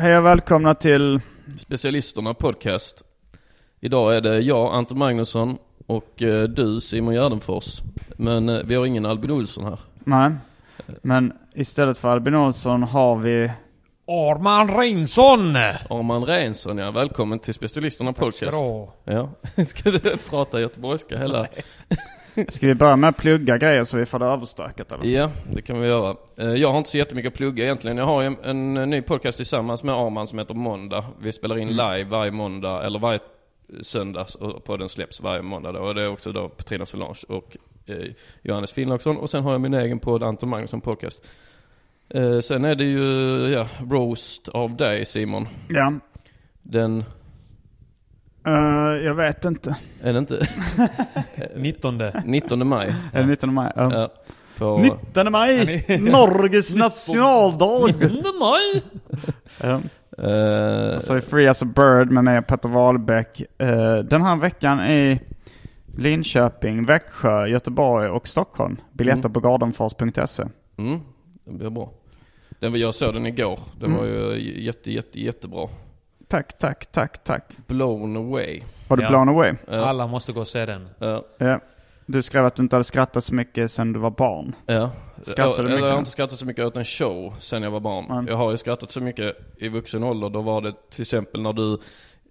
Hej och välkomna till... Specialisterna podcast. Idag är det jag, Ante Magnusson och eh, du, Simon Gärdenfors. Men eh, vi har ingen Albin Olsson här. Nej. Men istället för Albin Olsson har vi... Arman Reinsson! Arman Reinsson, ja. Välkommen till Specialisterna podcast. Bra. Ja. Ska du prata göteborgska hela? Ska vi börja med att plugga grejer så vi får det överstökat eller? Ja, det kan vi göra. Eh, Jag har inte så jättemycket att plugga egentligen. Jag har en, en ny podcast tillsammans med Arman som heter Måndag. Vi spelar in live varje måndag, eller varje söndag och podden släpps varje måndag då. Och det är också då Petrina Solange och eh, Johannes Finnlaugsson. Och sen har jag min egen podd, Anton Magnusson Podcast. Eh, sen är det ju, ja, roast av dig Simon. Ja. Den, Eh, jag vet inte. är det inte? 19. 19 maj. Är det 19 maj? Ja. Ja, på, 19 maj! Norges nationaldag! maj! ja. eh, Så är Free as a Bird med mig och Petter Wahlbeck. Eh, den här veckan i Linköping, Växjö, Göteborg och Stockholm. Biljetter på gardenfors.se. Mm, det blir bra. Den, jag såg den igår. Den var ju jätte, jätte, jättebra. Tack, tack, tack, tack. Blown away. Var du Ja. blown away? Ja. Alla måste gå och se den. Ja. Ja. Du skrev att du inte hade skrattat så mycket sedan du var barn. ja. Skrattar du Eller mycket jag har inte skrattat så mycket åt en show sen jag var barn. Mm. Jag har ju skrattat så mycket i vuxen ålder. Då var det till exempel när du,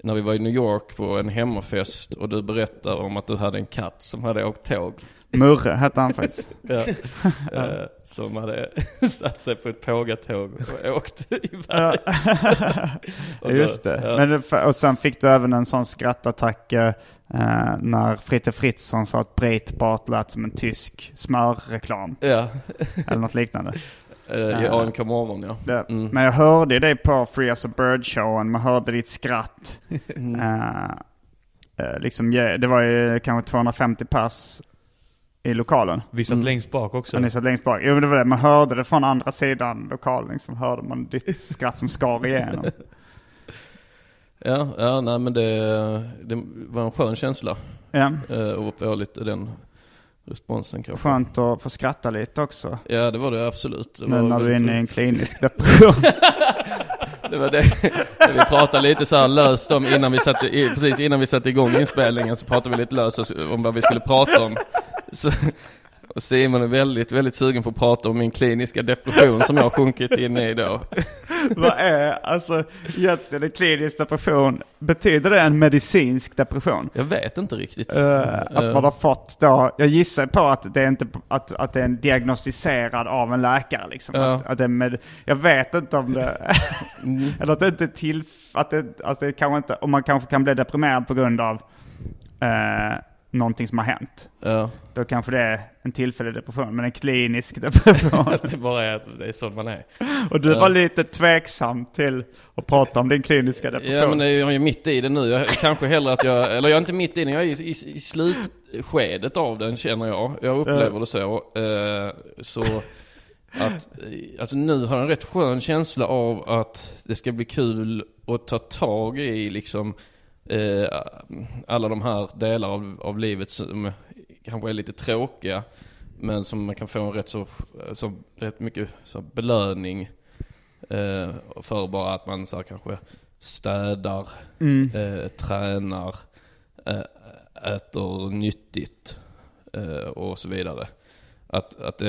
när vi var i New York på en hemmafest och du berättade om att du hade en katt som hade åkt tåg. Murre hette han faktiskt. Ja. Eh, som hade satt sig på ett pågatåg och åkt iväg. Ja. Just det. ja. Men det. Och sen fick du även en sån skrattattack eh, när Fritte Fritzson sa att Breitbart lät som en tysk smörreklam. Ja, eller något liknande. eh, i AMK morgon ja. Det. Mm. Men jag hörde dig på Free as a Bird-showen. Man hörde ditt skratt. Mm. Eh, eh, liksom, ja, det var ju kanske 250 pass i lokalen. Vi satt längst bak också. Så ni satt längst bak. Jo, det var det. Man hörde det från andra sidan lokalen. Liksom hörde man ditt skratt som skar igenom. Ja, ja nej men det, det var en skön känsla. Ja. eh, Och få lite den responsen kanske. Skönt att få skratta lite också. Ja det var det absolut. Det Nu var när du är inne i en klinisk depression. Det var det. Vi pratade lite så här löst om innan vi satte, precis innan vi satte igång inspelningen så pratade vi lite löst om vad vi skulle prata om. Så, och Simon är väldigt, väldigt sugen på att prata om min kliniska depression som jag har sjunkit in i då. Vad är alltså egentligen en klinisk depression? Betyder det en medicinsk depression? Jag vet inte riktigt. Eh, att man har fått då, jag gissar på att det är inte, att, att det är en diagnostiserad av en läkare liksom. Ja. Att, att det med, jag vet inte om det, eller att det inte är till, att det, att det kanske inte, om man kanske kan bli deprimerad på grund av eh, någonting som har hänt. Ja. Då kanske det är en tillfällig depression, men en klinisk depression. Det bara är att det är så man är. Och du Ja. var lite tveksam till att prata om din kliniska depression. Ja men det är- jag är mitt i det nu. Jag, kanske hellre att jag, eller jag är inte mitt i den, jag är i, i, i slutskedet av den känner jag. Jag upplever det så. Eh, så att, eh, alltså nu har jag en rätt skön känsla av att det ska bli kul att ta tag i liksom eh, alla de här delar av, av livet som kanske är lite tråkiga. Men som man kan få en rätt så, så rätt mycket så belöning eh, för bara att man så här, kanske städar, Mm. eh, tränar, eh, äter nyttigt eh, och så vidare. Att, att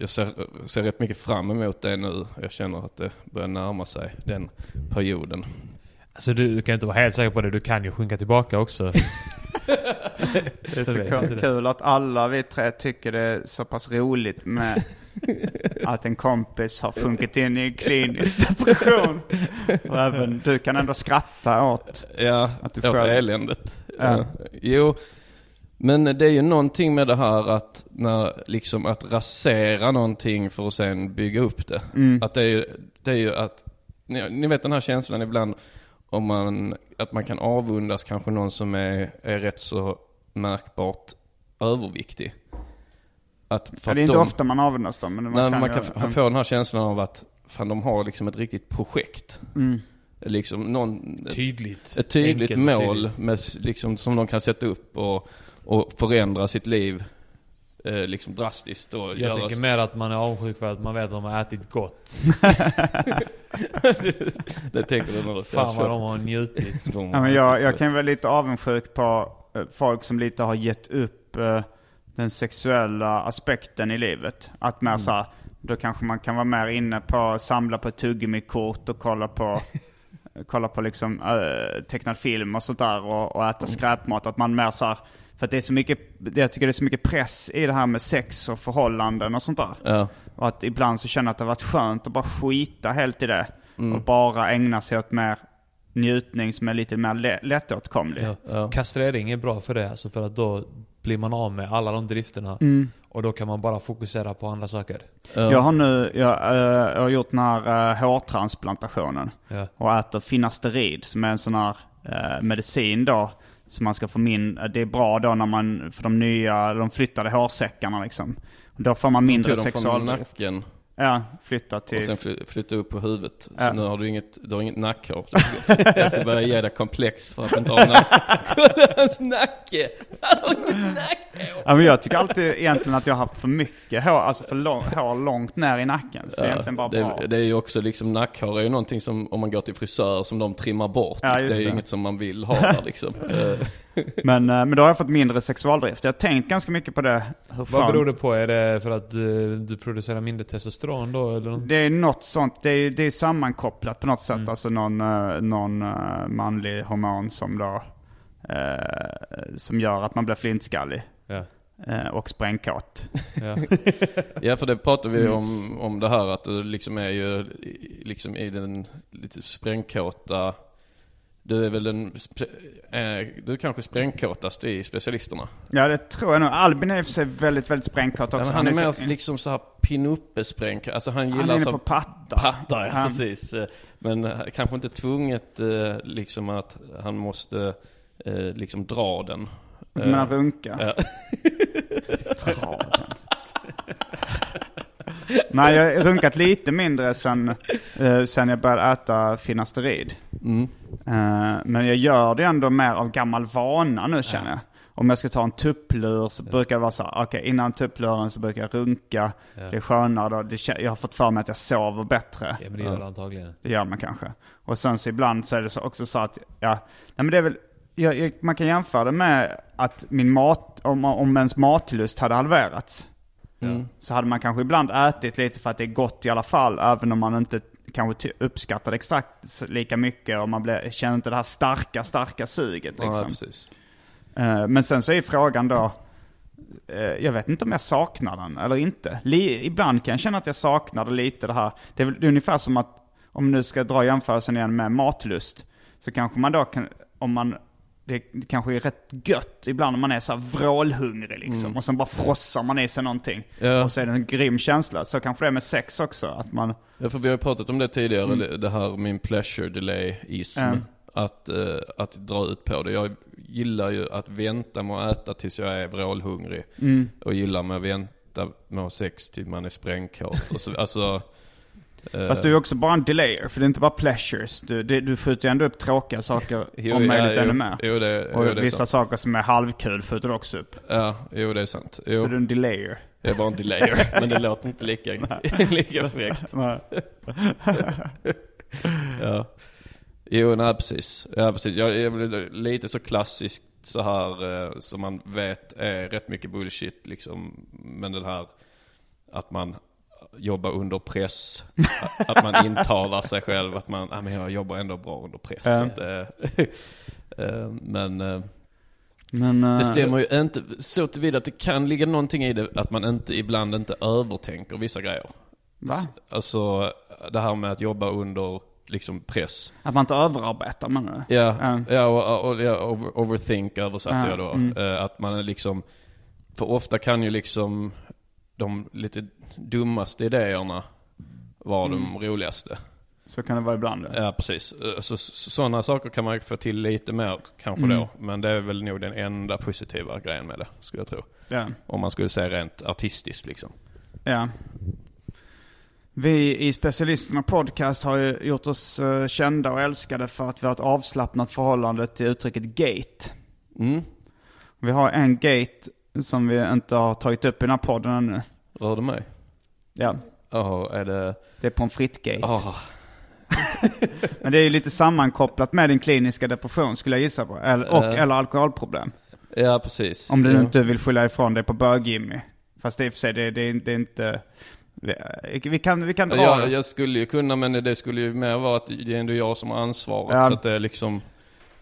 jag ser, ser rätt mycket fram emot det nu. Jag känner att det börjar närma sig den perioden. Alltså du, du kan inte vara helt säker på det. Du kan ju sjunka tillbaka också. Det är så kul, kul att alla vi tre tycker det är så pass roligt med att en kompis har sjunkit in i klinisk depression. Och även du kan ändå skratta åt. Ja, Att du åt själv- eländet. Ja. Ja. Jo, men det är ju någonting med det här att, när, liksom att rasera någonting för att sen bygga upp det. Mm. Att det är ju, det är ju att, ni, ni vet den här känslan ibland om man, att man kan avundas kanske någon som är, är rätt så märkbart överviktig. Att för Ja, det är att inte de, ofta man avundas dem. Men man Nej, kan, man göra kan f- få den här känslan av att fan, de har liksom ett riktigt projekt. Mm. Liksom någon, Tydligt. ett tydligt Enkelt mål tydligt. med, liksom, som de kan sätta upp och, och förändra sitt liv eh, liksom drastiskt. Och Jag tänker mer att man är avundsjuk för att man vet att de har ätit gott. det tänker du du Fan vad de har njutit. de- Ja, men jag, jag kan vara lite avundsjuk på eh, folk som lite har gett upp eh, den sexuella aspekten i livet. Att mer så här, då kanske man kan vara mer inne på samla på tuggummi-kort och kolla på kolla på liksom uh, tecknad film och sånt där och, och äta skräpmat. Att man mer så här, för att det är så mycket, jag tycker det är så mycket press i det här med sex och förhållanden och sånt där. Ja, Och att ibland så känner jag att det har varit skönt att bara skita helt i det. Och bara ägna sig åt mer njutning som är lite mer lä- lättåtkomlig. Ja. ja. Kastrering är bra för det, alltså för att då blir man av med alla de drifterna. Mm. Och då kan man bara fokusera på andra saker. ja. Jag har nu jag, eh, jag har gjort den här uh, hårtransplantationen. Ja. Och äter finasterid som är en sån här eh, medicin då. Som man ska få min, det är bra då när man, för de nya, de flyttade hårsäckarna liksom. Då får man mindre tog dem från sexualdrift. nacken Ja, flytta till... och sen fly, flytta upp på huvudet. Så Ja. nu har du inget, du har inget nackhår. Jag ska börja ge dig komplex för att inte har nacke. Kolla hans nacke! Han har inget nackhår! Ja, men jag tycker alltid egentligen att jag har haft för mycket hår, alltså för lång, hår långt ner i nacken. Så det är egentligen bara bra. det, det är ju också liksom nackhår är ju någonting som om man går till frisör som de trimmar bort. Ja, det är ju det. inget som man vill ha där liksom. Eh, Men, eh, men då har jag fått mindre sexualdrift. Jag har tänkt ganska mycket på det. Hur Vad fan- beror det på? Är det för att du, du producerar mindre testosteron då eller? Det är något sånt, det är, det är sammankopplat på något sätt. Mm. Alltså någon, eh, någon eh, manlig hormon som då, eh, som gör att man blir flintskallig. Ja. eh, och sprängkåt. Ja. Ja, för det pratar vi Mm. om, om det här att du liksom är ju i- liksom i den lite sprängkåta du är väl den, eh, du är kanske sprängkåtast i specialisterna. Ja det tror jag nog. Albin är i och för sig väldigt, väldigt sprängkåt Ja, också. men han är så- mer liksom så här pinuppe sprängkåt. Alltså han han är gillar inne så på pattar. pattar, ja, Han- precis. Eh, Men eh, kanske inte tvunget liksom att han måste liksom dra den. Du Eh, menar runka? Ja. Dra den. Nej, jag har runkat lite mindre sen, eh, sen jag började äta finasterid. Mm. Eh, men jag gör det ändå mer av gammal vana nu känner jag. Om jag ska ta en tupplur så brukar det vara så okej innan tuppluren så brukar jag runka. Det är skönare då. Det, jag har fått för mig att jag sover bättre. ja men det gör det antagligen. Det gör man kanske. Och sen så ibland så är det så också så att, ja, nej men det är väl, jag, jag, man kan jämföra det med att min mat, om, om ens matlust hade halverats. Mm. Så hade man kanske ibland ätit lite för att det är gott i alla fall, även om man inte kanske det exakt lika mycket och man blir, känner inte det här starka, starka suget Ja, liksom. precis. Eh, Men sen så är frågan då, eh, jag vet inte om jag saknar den eller inte. Ibland kan jag känna att jag saknar det lite det här. Det är väl ungefär som att, om nu ska dra jämförelsen igen med matlust, så kanske man då kan, om man det kanske är rätt gött ibland när man är så här vrålhungrig liksom. Och sen bara frossar man i sig någonting. Ja. Och så är det en grym känsla. Så kanske det är med sex också. Att man, Ja, för vi har ju pratat om det tidigare, det- det här min pleasure delay-ism. Mm. Att, eh, att dra ut på det. Jag gillar ju att vänta med att äta tills jag är vrålhungrig. Mm. Och gillar med att vänta med att ha sex till man är sprängkåt. Alltså, Fast du är också bara en delayer, för det är inte bara pleasures. Du, det, du skjuter ju ändå upp tråkiga saker, jo, om ja, möjligt jo, ännu mer. Jo, det, och jo, det vissa sant. saker som är halvkul skjuter du också upp. Ja, jo det är sant. Så Jo, du är en delayer. jag är bara en delayer. men det låter inte lika, lika fräckt. Ja. Jo, nej precis. Ja, precis. Jag är lite så klassiskt så här eh, som man vet är rätt mycket bullshit liksom. Men den här att man jobbar under press. att, man intalar sig själv att man, ah, men jag jobbar ändå bra under press. Ja. Att, eh, eh, men eh, Men, det stämmer ju inte så tillvida att det kan ligga någonting i det att man inte ibland inte övertänker vissa grejer. Va? Alltså det här med att jobba under liksom press. Att man inte överarbetar menar du? Ja, Ja. ja och, och, ja, over, overthink översatte Ja, jag då. mm. Att man liksom, för ofta kan ju liksom de lite dummaste idéerna vara Mm. de roligaste. Så kan det vara ibland. Ja. Ja, precis. Så, så, sådana saker kan man få till lite mer kanske Mm. då. Men det är väl nog den enda positiva grejen med det, skulle jag tro. Ja. Om man skulle säga rent artistiskt liksom. ja. Vi i Specialisterna Podcast har ju gjort oss eh, kända och älskade för att vi har ett avslappnat förhållande till uttrycket gate. Mm. Vi har en gate som vi inte har tagit upp i den här podden ännu. Rör det mig? Ja, Ja, är det... det är pommes frites-gate. Ah, Men det är ju lite sammankopplat med din kliniska depression skulle jag gissa på. Eller, och Eh. eller alkoholproblem. ja, precis. Om du ja. inte vill skylla ifrån dig på bög-Jimmy. Fast det är i och för sig, det, det, det är inte... Vi, vi kan, vi kan dra Ja, det. jag skulle ju kunna, men det skulle ju mer vara att det är ändå jag som har ansvaret. Ja. Så att det är liksom...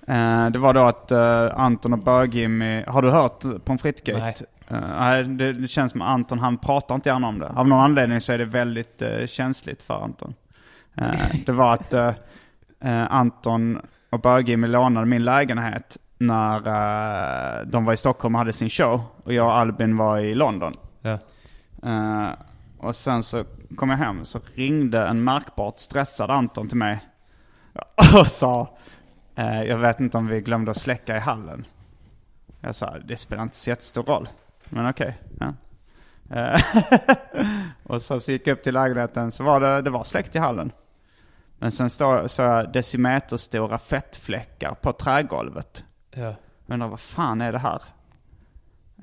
Eh, det var då att eh, Anton och bög-Jimmy, har du hört pommes frites-gate? Nej. Nej, det, känns som Anton, han pratar inte gärna om det. Av någon anledning så är det väldigt känsligt för Anton. Det var att Anton och bög-Jimmy lånade min lägenhet när de var i Stockholm och hade sin show. Och jag och Albin var i London. Ja. Och sen så kom jag hem så ringde en märkbart stressad Anton till mig. Och sa, eh, jag vet inte om vi glömde att släcka i hallen. Jag sa, det spelar inte så jättestor roll. Men okej. ja. Eh, och så, så gick jag upp till lägenheten så var det, det var släckt i hallen. Men sen stod, så jag decimeterstora fettfläckar på trägolvet. Ja. Undrar vad fan är det här?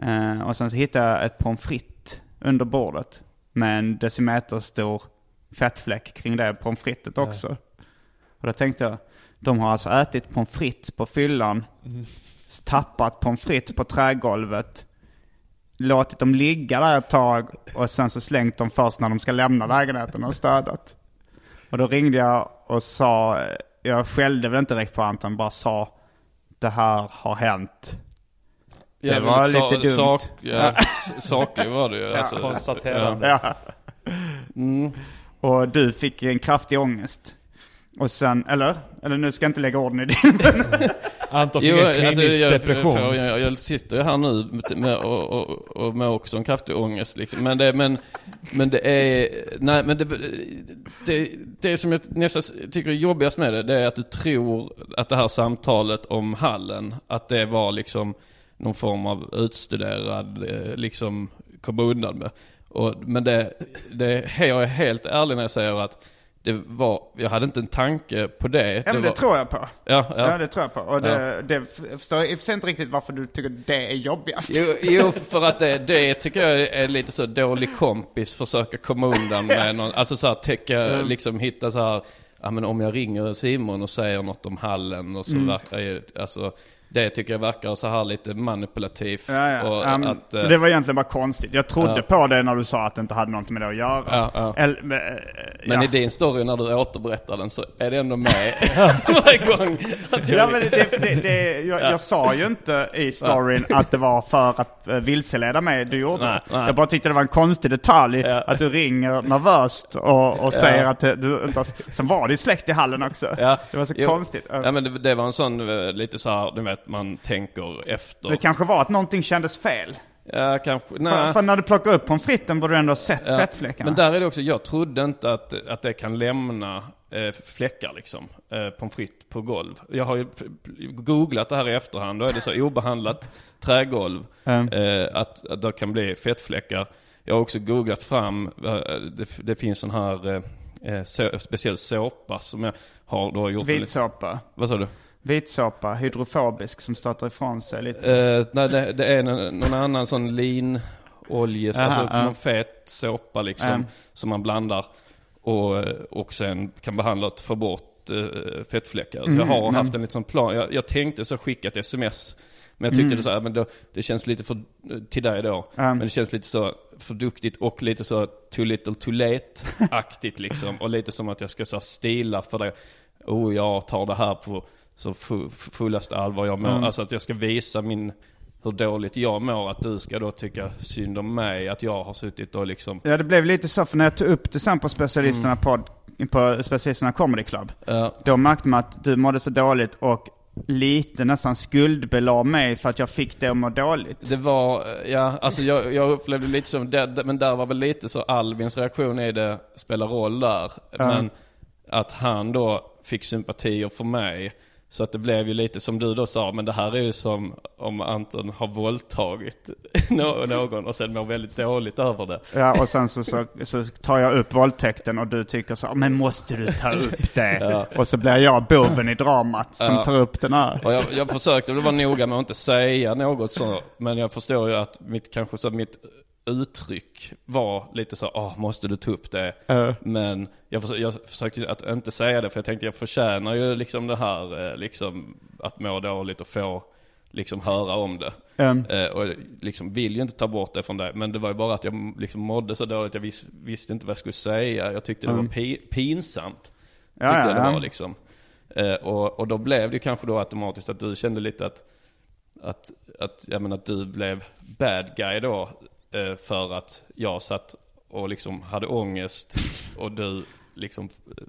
Eh, och sen så hittade jag ett pommes frites under bordet. Med en decimeter stor fettfläck kring det pommes fritet också. Och då tänkte jag, de har alltså ätit pommes frites på fyllan. Tappat pommes frites på trägolvet. Låtit dem ligga där ett tag och sen så slängt dem först när de ska lämna lägenheten och städat. Och då ringde jag och sa, jag skällde väl inte direkt på Anton, bara sa det här har hänt. Det var väldigt lite dumt. Sak, ja, saklig var det ju. Alltså, konstaterande. Ja. Mm. Och du fick en kraftig ångest. Och sen, eller? Eller nu ska jag inte lägga orden i din Anton fick Jo, en klinisk alltså, jag, depression. Jag, jag, jag sitter ju här nu med, med, och, och, och med också en kraftig ångest liksom. Men det, men, men det är, nej men det, det, det som jag nästan tycker är jobbigast med det, det är att du tror att det här samtalet om hallen, att det var liksom någon form av utstuderad, eh, liksom, komma undan med. Och, men det, det, jag är helt ärlig när jag säger att det var, jag hade inte en tanke på det. Ja men det var, tror jag på. Ja, Ja, ja. det tror jag på. Och det, det jag förstår i och för sig inte riktigt varför du tycker det är jobbigast. Jo, jo, för att det, det tycker jag är lite så dålig kompis, försöka komma undan med någon, alltså så här täcka, liksom hitta så här, ja men om jag ringer Simon och säger något om hallen och så verkar ju, alltså det tycker jag verkar så här lite manipulativt. Ja, ja. Men att, eh, det var egentligen bara konstigt. Jag trodde Ja. på det när du sa att det inte hade något med det att göra. Men, eh, men ja. i din story när du återberättar den så är det ändå med varje gång. Att jag, Ja men det, det, det, jag, jag sa ju inte i storyn att det var för att uh, vilseleda mig du gjorde Nej, nej. Jag bara tyckte det var en konstig detalj att du ringer nervöst och, och säger att du inte. Sen var det ju släkt i hallen också. Det var så Jo. konstigt. Ja men det, var en sån, eh, lite så här, du vet, att man tänker efter. Det kanske var att någonting kändes fel. Ja, kanske. För, för när du plockar upp pommes fritesen borde du ändå ha sett Ja, fettfläckarna. Men där är det också, jag trodde inte att, att det kan lämna eh, fläckar liksom. Eh, pommes frites på golv. Jag har ju googlat det här i efterhand. Då är det så obehandlat trägolv. Mm. Eh, att, att det kan bli fettfläckar. Jag har också googlat fram, eh, det, det finns sån här eh, eh, så, speciell såpa som jag har då gjort. Vitsåpa. Vad sa du? Vitsåpa, hydrofobisk, som stöter ifrån sig lite. Eh, nej, det, det är någon, någon annan sån linolje, Aha, alltså ja. någon fet såpa liksom. Mm. Som man blandar. Och, och sen kan behandla att få bort eh, fettfläckar. Så jag Mm, har men- haft en liten plan. Jag, jag tänkte så skicka ett sms. Men jag tyckte Mm. det så här, men då, det känns lite för, till dig då. Mm. Men det känns lite så för duktigt och lite så too little too late-aktigt liksom. Och lite som att jag ska så stila för det. Oh, jag tar det här på så fu- fullaste allvar jag mår. Mm. Alltså att jag ska visa min, hur dåligt jag mår. Att du ska då tycka synd om mig. Att jag har suttit och liksom, Ja, det blev lite så, för när jag tog upp det sen på specialisterna Mm. podd, på specialisterna comedy club. ja, Då märkte man att du mådde så dåligt och lite nästan skuldbelade mig för att jag fick det att må dåligt. Det var, ja, alltså jag, jag upplevde lite som, det, men där var väl lite så Alvins reaktion i det spelar roll där. Men att han då fick sympatier för mig. Så att det blev ju lite som du då sa, men det här är ju som om Anton har våldtagit nå- någon och sen mår väldigt dåligt över det. Ja, och sen så, så, så tar jag upp våldtäkten och du tycker så men måste du ta upp det? Ja. Och så blir jag boven i dramat som Ja. tar upp den här. Och jag, jag försökte väl vara noga med att inte säga något så, men jag förstår ju att mitt, kanske så mitt uttryck var lite så, åh, måste du ta upp det? Ja. Men jag, försökte, jag försökte att inte säga det, för jag tänkte jag förtjänar ju liksom det här, eh, liksom att må dåligt och få liksom höra om det. Mm. Eh, och liksom vill ju inte ta bort det från dig, men det var ju bara att jag liksom mådde så dåligt, jag vis, visste inte vad jag skulle säga. Jag tyckte det Mm. var pi, pinsamt. Ja, Tyckte ja, det ja. var liksom. Eh, och, och då blev det kanske då automatiskt att du kände lite att, att, att, jag menar, att du blev bad guy då. Eh, för att jag satt och liksom hade ångest och du liksom eh,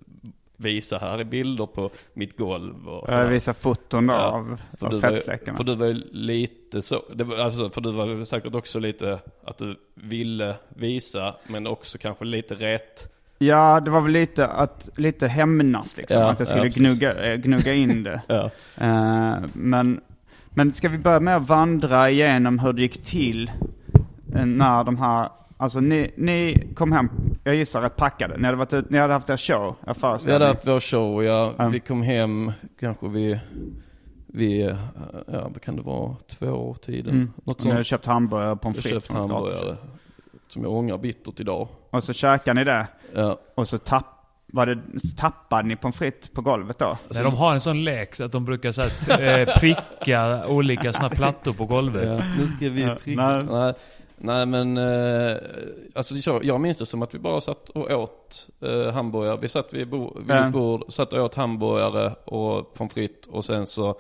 visar här i bilder på mitt golv och Jag visar foton Ja, av, För av fettfläckarna. för du var ju lite så, det var, alltså, för du var säkert också lite att du ville visa, men också kanske lite rätt. Ja, det var väl lite att lite hämnas liksom. Ja, att jag ja, skulle precis. gnugga, eh, gnugga in det. Ja. Eh, men, men ska vi börja med att vandra igenom hur det gick till när de här, alltså ni, ni kom hem, jag gissar rätt packade. Ni hade, varit ut, ni hade haft er show, jag Vi föreställer hade mig. haft vår show, ja. Ja. Vi kom hem kanske vid, vid, ja vad kan det vara, två tiden? Mm. Något Ni hade sånt. köpt hamburgare pommes Jag frites. köpt från ett hamburgare. Som jag ångrar bittert idag. Och så käkade ni det. Ja. Och så tapp, var det, tappade ni pommes frites på golvet då? Nej, de har en sån lek så att de brukar så här, eh, pricka olika såna plattor på golvet. Ja, nu ska vi pricka. nej. Nej, nej men, eh, alltså så, jag minns det som att vi bara satt och åt eh, hamburgare. Vi satt vid, bo, vid bord, satt och åt hamburgare och pommes frites och sen så,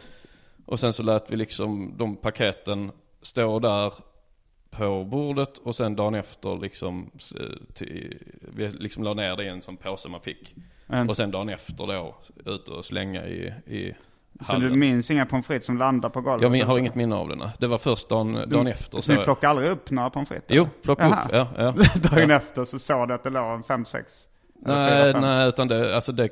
och sen så lät vi liksom de paketen stå där på bordet och sen dagen efter liksom, till, vi liksom la ner det i en sån påse man fick. Mm. Och sen dagen efter då, ut och slänga i, i Så hallen. du minns inga pommes frites som landar på golvet? Jag min- har inget minne av det. Det var först dagen, dagen efter. Så ni plockade aldrig upp några pommes frites? Jo, plocka Jaha. upp. Ja, ja. Dagen ja. efter så såg du att det låg en fem, sex? Nej, nej, utan det, alltså det,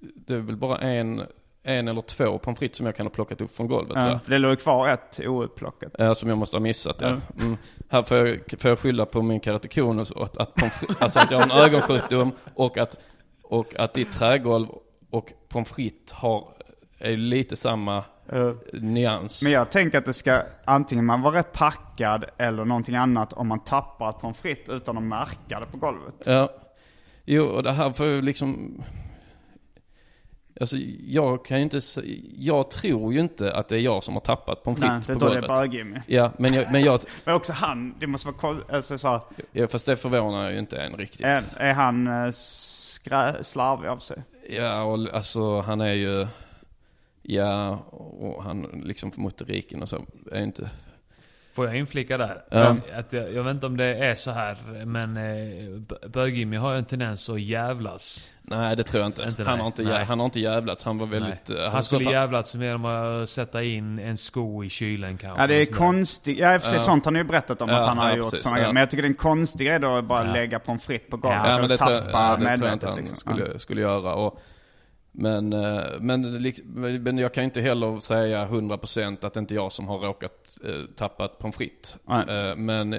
det är väl bara en, en eller två pommes frites som jag kan ha plockat upp från golvet. Ja, det låg kvar ett outplockat. Ja, som jag måste ha missat ja. Mm. Här får jag, får jag skylla på min keratikos och att, att, alltså att jag har en ögonsjukdom och att, och att ditt trägolv och pommes frites har, är lite samma Eh, nyans. Men jag tänker att det ska antingen man vara rätt packad eller någonting annat om man tappar ett pommes frites utan att märka det på golvet. Ja. Jo, och det här får ju liksom... Alltså jag kan ju inte. Jag tror ju inte att det är jag som har tappat pommes Nej, frites på tror jag det är golvet. bög-Jimmy. Ja, men jag, men jag... Men också han, det måste vara koll, alltså så Ja, fast det förvånar ju inte en riktigt. är, är han eh, slarvig av sig? Ja, och alltså han är ju... Ja, och han liksom motoriken och så är inte Får jag inflika där? Ja. Att jag, jag vet inte om det är så här, men eh, B- Bög-Jimmy har ju en tendens att jävlas. Nej det tror jag inte. Inte han, nej. har inte, Nej. jä- han har inte jävlats. Han var väldigt... Nej. eh, Han hade skulle jävlats genom att sätta in en sko i kylen kanske. Ja det är sådär. konstigt, ja i och för sig Ja. sånt har ni ju berättat om Ja, att han har ja, gjort precis, ja. Men jag tycker det är en konstig grej då att bara Ja. lägga pommes frites på golvet Ja, Ja, och tappa tror jag, ja, det tror jag medvetet inte han liksom. skulle, skulle göra. Och, men, eh, men, men jag kan inte heller säga 100% att det inte är jag som har råkat eh, tappa pommes frites. Nej. Eh, men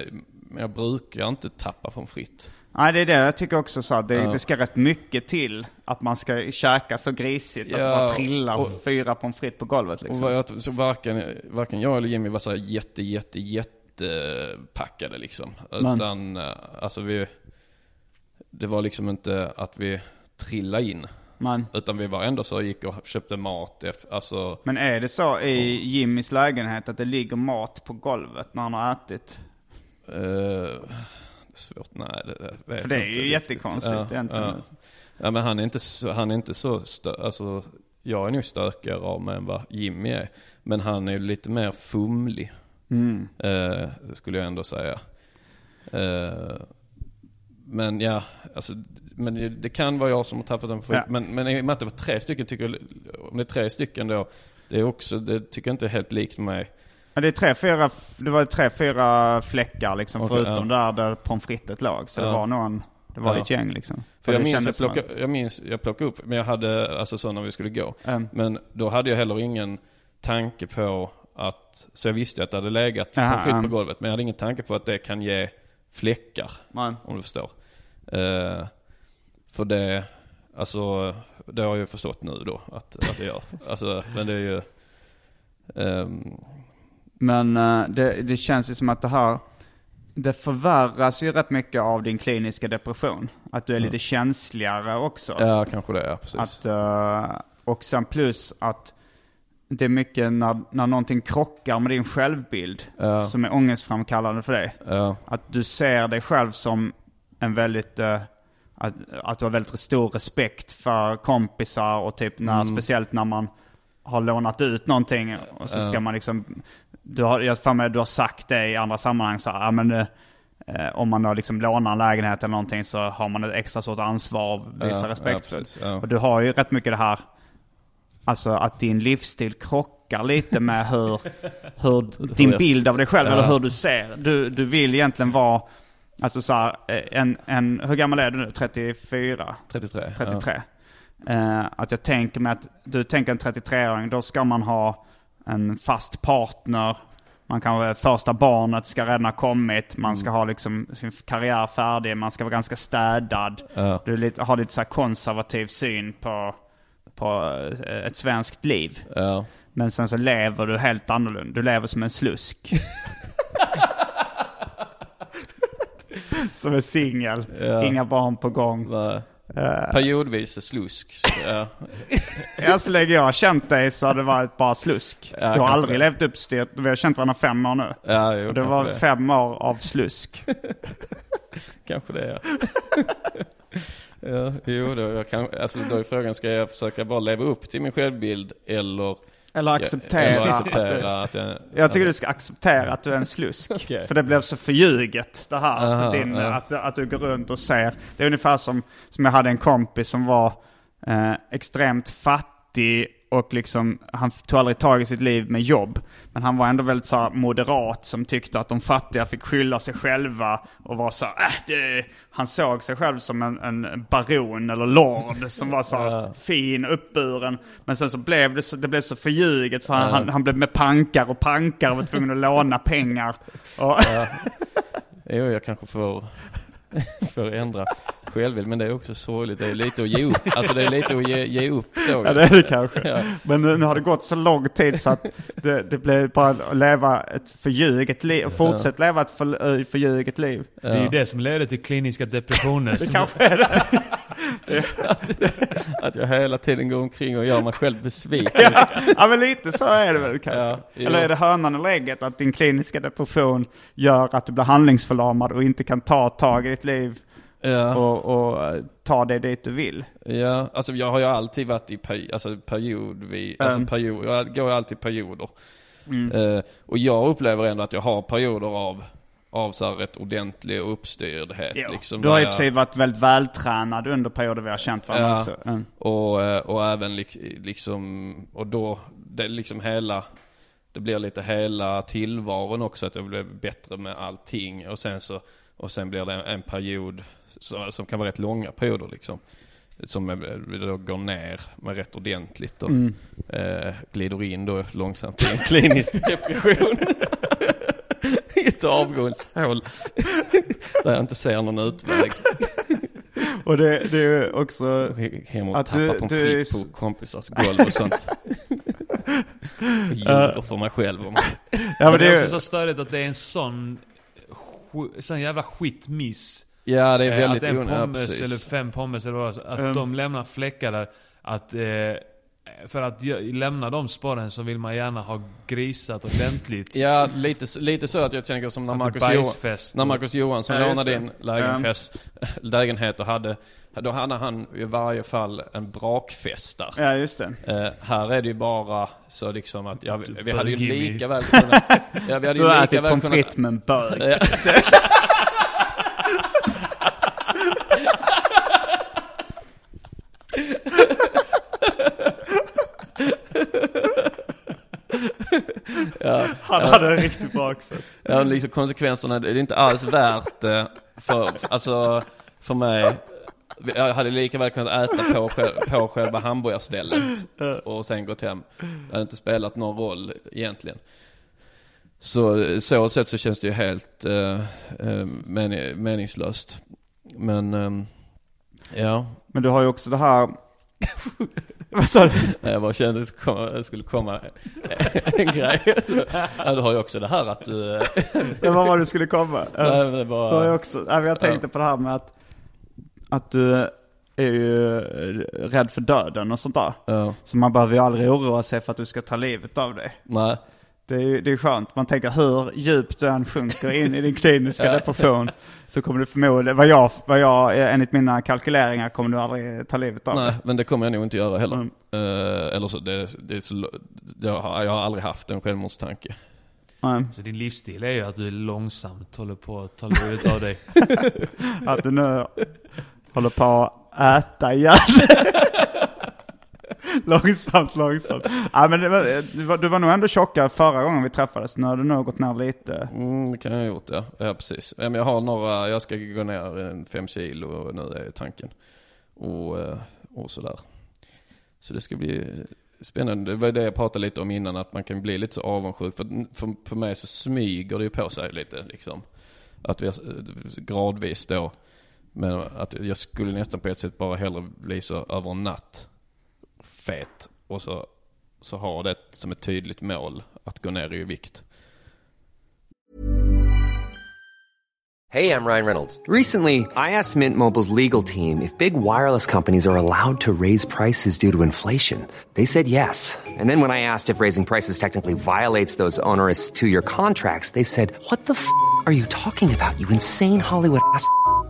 jag brukar inte tappa pommes frites. Nej det är det jag tycker också så. att Det, Ja. det ska rätt mycket till att man ska käka så grisigt att Ja, bara trillar och- fyra pommes frites på golvet Och liksom. vad jag, så varken, varken jag eller Jimmy var så här jätte, jätte, jättepackade liksom. Men- Utan, alltså vi, det var liksom inte att vi trillade in. Men, Utan vi var ändå så gick och köpte mat, alltså men är det så i Jimmys lägenhet att det ligger mat på golvet när han har ätit? Eh, svårt, nej det, det vet För det är ju jättekonstigt ja, egentligen. Ja. ja men han är inte så, han är inte så stö, alltså jag är nog stökigare av mig än vad Jimmy är. Men han är ju lite mer fumlig. Mm. Det skulle jag ändå säga. Eh, men ja, alltså, men det, det kan vara jag som har tappat den. För, Ja. men, men i och med att det var tre stycken, tycker jag, om det är tre stycken då, det är också, det tycker jag inte är helt likt mig. Ja, det är tre, fyra, det var tre, fyra fläckar liksom Okej, förutom där, där pommes frites låg. Så det Ja. var någon, det var Ja. ett gäng liksom. För jag det minns, jag plockade, jag minns, jag plockade upp, men jag hade, alltså så när vi skulle gå. Mm. Men då hade jag heller ingen tanke på att, så jag visste att det hade legat Ja, pommes frites ja. på golvet. Men jag hade ingen tanke på att det kan ge fläckar. Nej. Om du förstår. Eh, för det, alltså, det har jag ju förstått nu då att, att det gör. Alltså, men det är ju... ehm, Men eh, det, det känns ju som att det här, det förvärras ju rätt mycket av din kliniska depression. Att du är lite känsligare också. ja, kanske det, ja precis. Att, eh, och sen plus att det är mycket när, när någonting krockar med din självbild Ja. som är ångestframkallande för dig. ja, Att du ser dig själv som en väldigt, eh, att, att du har väldigt stor respekt för kompisar och typ när, Mm. speciellt när man har lånat ut någonting och så ska man liksom, du har, jag för mig du har sagt det i andra sammanhang så här, ja men eh, om man då liksom lånar en lägenhet eller någonting så har man ett extra stort ansvar och visa Ja, respekt ja, för. ja. Och du har ju rätt mycket det här, alltså att din livsstil krockar lite med hur, hur din bild av dig själv Ja. eller hur du ser. Du, du vill egentligen vara, alltså så här, eh, en, en, hur gammal är du nu? 34? 33. 33. Eh, att jag tänker mig att, du tänker en 33-åring, då ska man ha en fast partner. Man kan, första barnet ska redan ha kommit, man ska ha liksom sin karriär färdig, man ska vara ganska städad. Ja. Du lite, har lite så här konservativ syn på, på eh, ett svenskt liv. Ja. Men sen så lever du helt annorlunda. Du lever som en slusk. som är singel. Ja. Inga barn på gång. Nej. Eh, Periodvis slusk. Ja. Ja, så länge jag har känt dig så har det varit bara slusk. Ja, du har aldrig det. levt uppstyrt. Vi har känt varandra fem år nu. Ja, jo, Och det var det. fem år av slusk. Kanske det, ja. Ja, jo, då, jag kan, alltså, då är frågan, ska jag försöka bara leva upp till min självbild eller Eller acceptera eller att acceptera att jag... Jag tycker du ska acceptera att du är en slusk. Okej. För det blev så förljuget det här. Aha, din, ja. att, att du går runt och ser. Det är ungefär som, som jag hade en kompis som var eh, extremt fattig och liksom, han tog aldrig tag i sitt liv med jobb. Men han var ändå väldigt så moderat som tyckte att de fattiga fick skylla sig själva och var så här, äh, det, Han såg sig själv som en, en baron eller lord som var så här fin, uppburen. Men sen så blev det så, det blev så förljuget för han, han, han blev med pankar och pankar och var tvungen att låna pengar. Och, Jo, jag kanske får, får ändra självbild, men det är också sorgligt. Det är lite att ge upp. Alltså det är lite att ge, ge upp då. Ja det är det kanske. Ja. Men nu, har det gått så lång tid så att det, det blir bara att leva ett förljuget liv. Och fortsätt leva ett för, eh, förljuget liv. Det är ju det som leder till kliniska depressioner. Det kanske är det. Att jag hela tiden går omkring och gör mig själv besviken. Ja, ja men lite så är det väl kanske. Ja. Eller är det hönan eller ägget att din kliniska depression gör att du blir handlingsförlamad och inte kan ta tag i ditt liv Ja. och, och eh, ta dig dit du vill? Ja, alltså jag har ju alltid varit i peri- alltså period vid, alltså Mm. period, jag går ju alltid i perioder. Mm. Eh, och jag upplever ändå att jag har perioder av, av så här rätt ordentlig uppstyrdhet. Jo. Liksom, du har i och för sig varit väldigt vältränad under perioder vi har känt varandra Ja. också. Mm. Och, eh, och även lik, liksom, och då, det liksom hela, det blir lite hela tillvaron också, att jag blir bättre med allting. Och sen så, och sen blir det en, en period, så, som kan vara rätt långa perioder liksom. Som då går ner med rätt ordentligt och Mm. eh, glider in då långsamt i en klinisk depression. I ett avgrundshål. Där jag inte ser någon utväg. Och det, det är ju också... Hem och Att tappa du- pommes frites på kompisars golv och sånt. Ljuger för mig själv om Ja, Men det är det också så störigt att det är en sån, sån jävla skitmiss. Ja det är Eh, väldigt att en onödigt. Ja, pommes precis. eller fem pommes eller vad det att Mm. de lämnar fläckar där. Att, eh, för att lämna de spåren så vill man gärna ha grisat ordentligt. Ja, lite, lite så att jag tänker som när Marcus, jo, bajsfest. när Marcus Johansson Ja, lånade in lägenhet, lägenhet och hade, då hade han i varje fall en brakfest där. ja, just det. Eh, här är det ju bara så liksom att, ja, vi, vi hade ju lika väl kunnat, ja, vi hade Du ju har lika ätit väl pommes frites med en bög. Ja. ja, Han hade en riktig bakfest. ja, liksom konsekvenserna, det är inte alls värt det för, alltså, för mig. Jag hade lika väl kunnat äta på, på själva hamburgarstället och sen gått hem. Det hade inte spelat någon roll egentligen. Så så sätt så känns det ju helt eh, eh, men, meningslöst. Men ehm, ja, Men du har ju också det här... Vad sa du? jag bara kände att det det skulle komma en grej. Så, ja, du har ju också det här att du... eh, Det var vad du skulle komma. nej, det Så har jag bara, också, jag tänkte på det här med att, att du är ju rädd för döden och sånt där. ja, Så man behöver ju aldrig oroa sig för att du ska ta livet av dig. nej. Det är det är skönt. Man tänker hur djupt du än sjunker in i din kliniska depression så kommer du förmodligen, vad jag, vad jag, eh, enligt mina kalkyleringar kommer du aldrig ta livet av Nej, men det kommer jag nog inte göra heller. Mm. Eh, eller så, det, det är så, jag, har, jag har aldrig haft en självmordstanke. Nej. Så din livsstil är ju att du långsamt håller på att ta livet av dig. Att du nu håller på att äta ihjäl Långsamt, långsamt. Ja, men det var, du, var, du var nog ändå tjockare förra gången vi träffades. Nu har du nog gått ner lite. Mm, det kan jag ha gjort ja. Ja precis. Ja, men jag har några, jag ska gå ner en fem kilo nu är tanken. Och, eh, och sådär. Så det ska bli spännande. Det var det jag pratade lite om innan, att man kan bli lite så avundsjuk. För, för, för mig så smyger det ju på sig lite liksom. Att vi har, gradvis då. Men att jag skulle nästan på ett sätt bara hellre bli så över en natt fet. Och så, så ha det som ett tydligt mål att gå ner i vikt. Hey, I'm Ryan Reynolds. Recently, I asked Mint Mobile's legal team if big wireless companies are allowed to raise prices due to inflation. They said yes. And then when I asked if raising prices technically violates those onerous two year contracts, they said, What the f are you talking about, you insane Hollywood ass?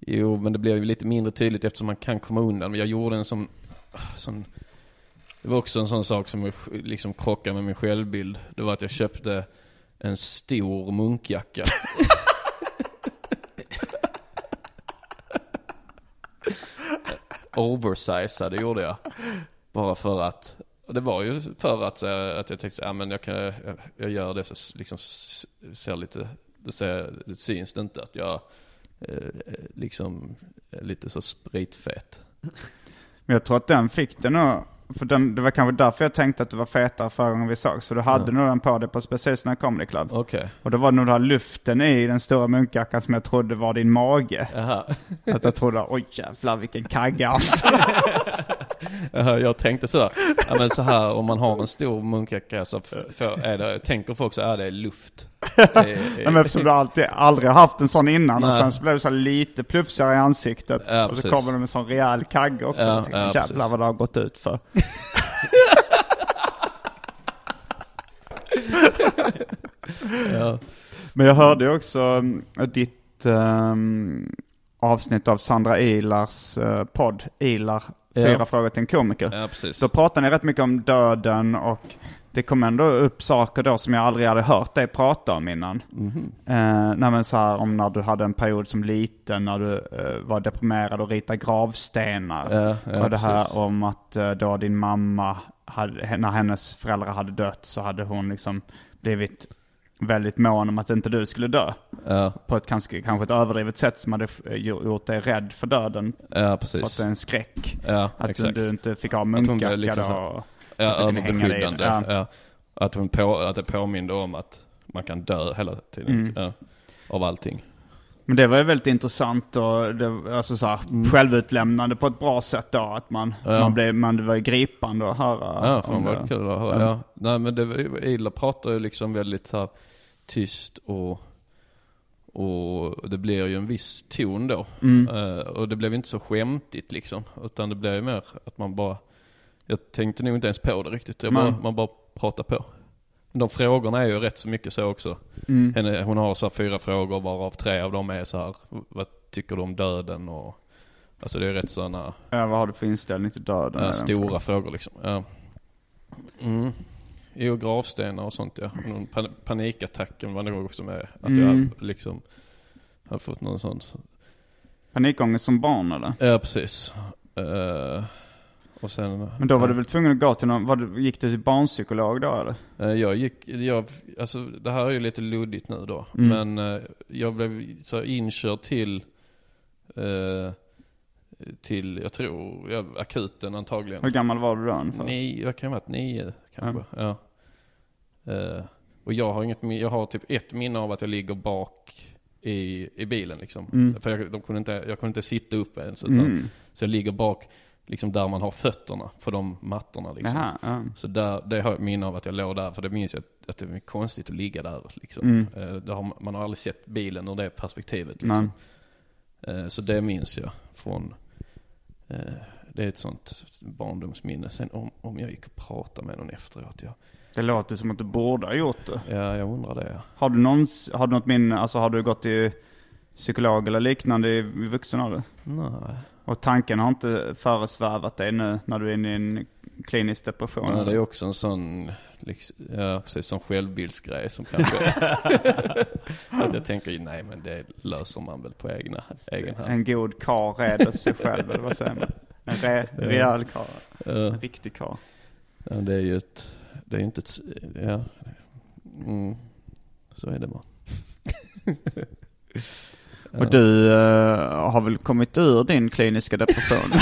Jo, men det blir ju lite mindre tydligt eftersom man kan komma undan. Jag gjorde en sån, sån Det var också en sån sak som liksom krockade med min självbild. Det var att jag köpte en stor munkjacka. Oversized gjorde jag. Bara för att, det var ju för att, att jag tänkte, ja men jag kan, jag, jag gör det så liksom ser lite, det, ser, det syns det inte att jag liksom är lite så spritfet. Men jag tror att den fick den nog, för den, det var kanske därför jag tänkte att du var fetare förra gången vi sågs. För du hade Ja. nog den på dig på Speciellt Comedy Club. Okej. Och då var det nog den här luften i den stora munkjackan som jag trodde var din mage. Jaha. Att jag trodde, oj jävlar vilken kagge Jaha, jag tänkte så här, ja men så här om man har en stor munkjacka så för, är det, tänker folk så är det luft. Nej, men eftersom du alltid, aldrig haft en sån innan och Nej. sen så blev du så lite plufsigare i ansiktet. Ja, och så precis. kommer du med en sån rejäl kagge också. Ja, Jag tänkte, ja, jävlar vad det har gått ut för. ja. Men jag hörde ju också mm, ditt ehm, avsnitt av Sandra Ilars uh, podd, Ilar. Fyra frågor till en komiker. Ja, precis. Då pratade ni rätt mycket om döden och det kom ändå upp saker då som jag aldrig hade hört dig prata om innan. Mhm. Eh, så här om när du hade en period som liten när du eh, var deprimerad och ritade gravstenar. Ja, ja, och det här precis. om att eh, då din mamma, hade, när hennes föräldrar hade dött så hade hon liksom blivit väldigt mån om att inte du skulle dö. Ja. På ett kanske, kanske ett överdrivet sätt som hade eh, gjort dig rädd för döden. Ja, För att precis. det är en skräck. Ja, Att exakt. du inte fick ha Att munkjacka liksom då. Ja, överbeskyddande. det. Ja. Att, hon på, att det påminde om att man kan dö hela tiden. Mm. Ja, av allting. Men det var ju väldigt intressant och det, alltså så här, självutlämnande på ett bra sätt då. Att man, Mm. Ja. man blev, man, det var gripande att höra Ja, fan vad kul att höra. Ja. Ja. Nej men det, Ila pratar ju liksom väldigt så här tyst och, och det blir ju en viss ton då. Mm. Eh, och det blev inte så skämtigt liksom. Utan det blev ju mer att man bara, jag tänkte nog inte ens på det riktigt. Jag bara, man bara pratar på. De frågorna är ju rätt så mycket så också. Mm. Henne, hon har så här fyra frågor varav tre av dem är så här, vad tycker du om döden och Alltså det är rätt sådana Ja, vad har du för inställning till döden? En stora fråga? frågor liksom. Ja. Mm. Jo, gravstenar och sånt ja. Någon pan- panikattacken var det också med. Att Mm. jag liksom har fått någon sån. Panikångest som barn eller? Ja, precis. Eh, och sen... Men då var du väl tvungen att gå till någon, var gick du till barnpsykolog då eller? Eh, Jag gick, jag, alltså det här är ju lite luddigt nu då. Mm. Men eh, jag blev så inkörd till, eh, till, jag tror, ja, akuten antagligen. Hur gammal var du då ungefär? Nio, jag kan ha varit nio kanske. Ja. Eh, och jag har inget, jag har typ ett minne av att jag ligger bak i, i bilen liksom. Mm. För jag, de kunde inte, jag kunde inte sitta upp ens. Utan, Mm. Så jag ligger bak, liksom där man har fötterna på de mattorna liksom. Jaha, ja. Så där, det har jag minne av att jag låg där, för det minns jag att, att det är konstigt att ligga där liksom. Mm. Eh, det har, man har aldrig sett bilen ur det perspektivet liksom. Eh, så det minns jag från, eh, det är ett sånt barndomsminne. Sen om, om jag gick och pratade med någon efteråt, ja. Det låter som att du borde ha gjort det. Ja, jag undrar det ja. Har du, någons, har du något minne, alltså har du gått till psykolog eller liknande i, i vuxen ålder? Nej. Och tanken har inte föresvävat dig nu när du är inne i en klinisk depression? Ja, det är också en sån, liksom, ja precis som självbildsgrej som kanske, att jag tänker, nej men det löser man väl på egna, egen hand. En god karl reder sig själv, eller vad säger man? En re, rejäl karl. Ja. En riktig karl. Ja, det är ju ett, det är inte ett, ja, mm, så är det bara. Och du eh, har väl kommit ur din kliniska depression?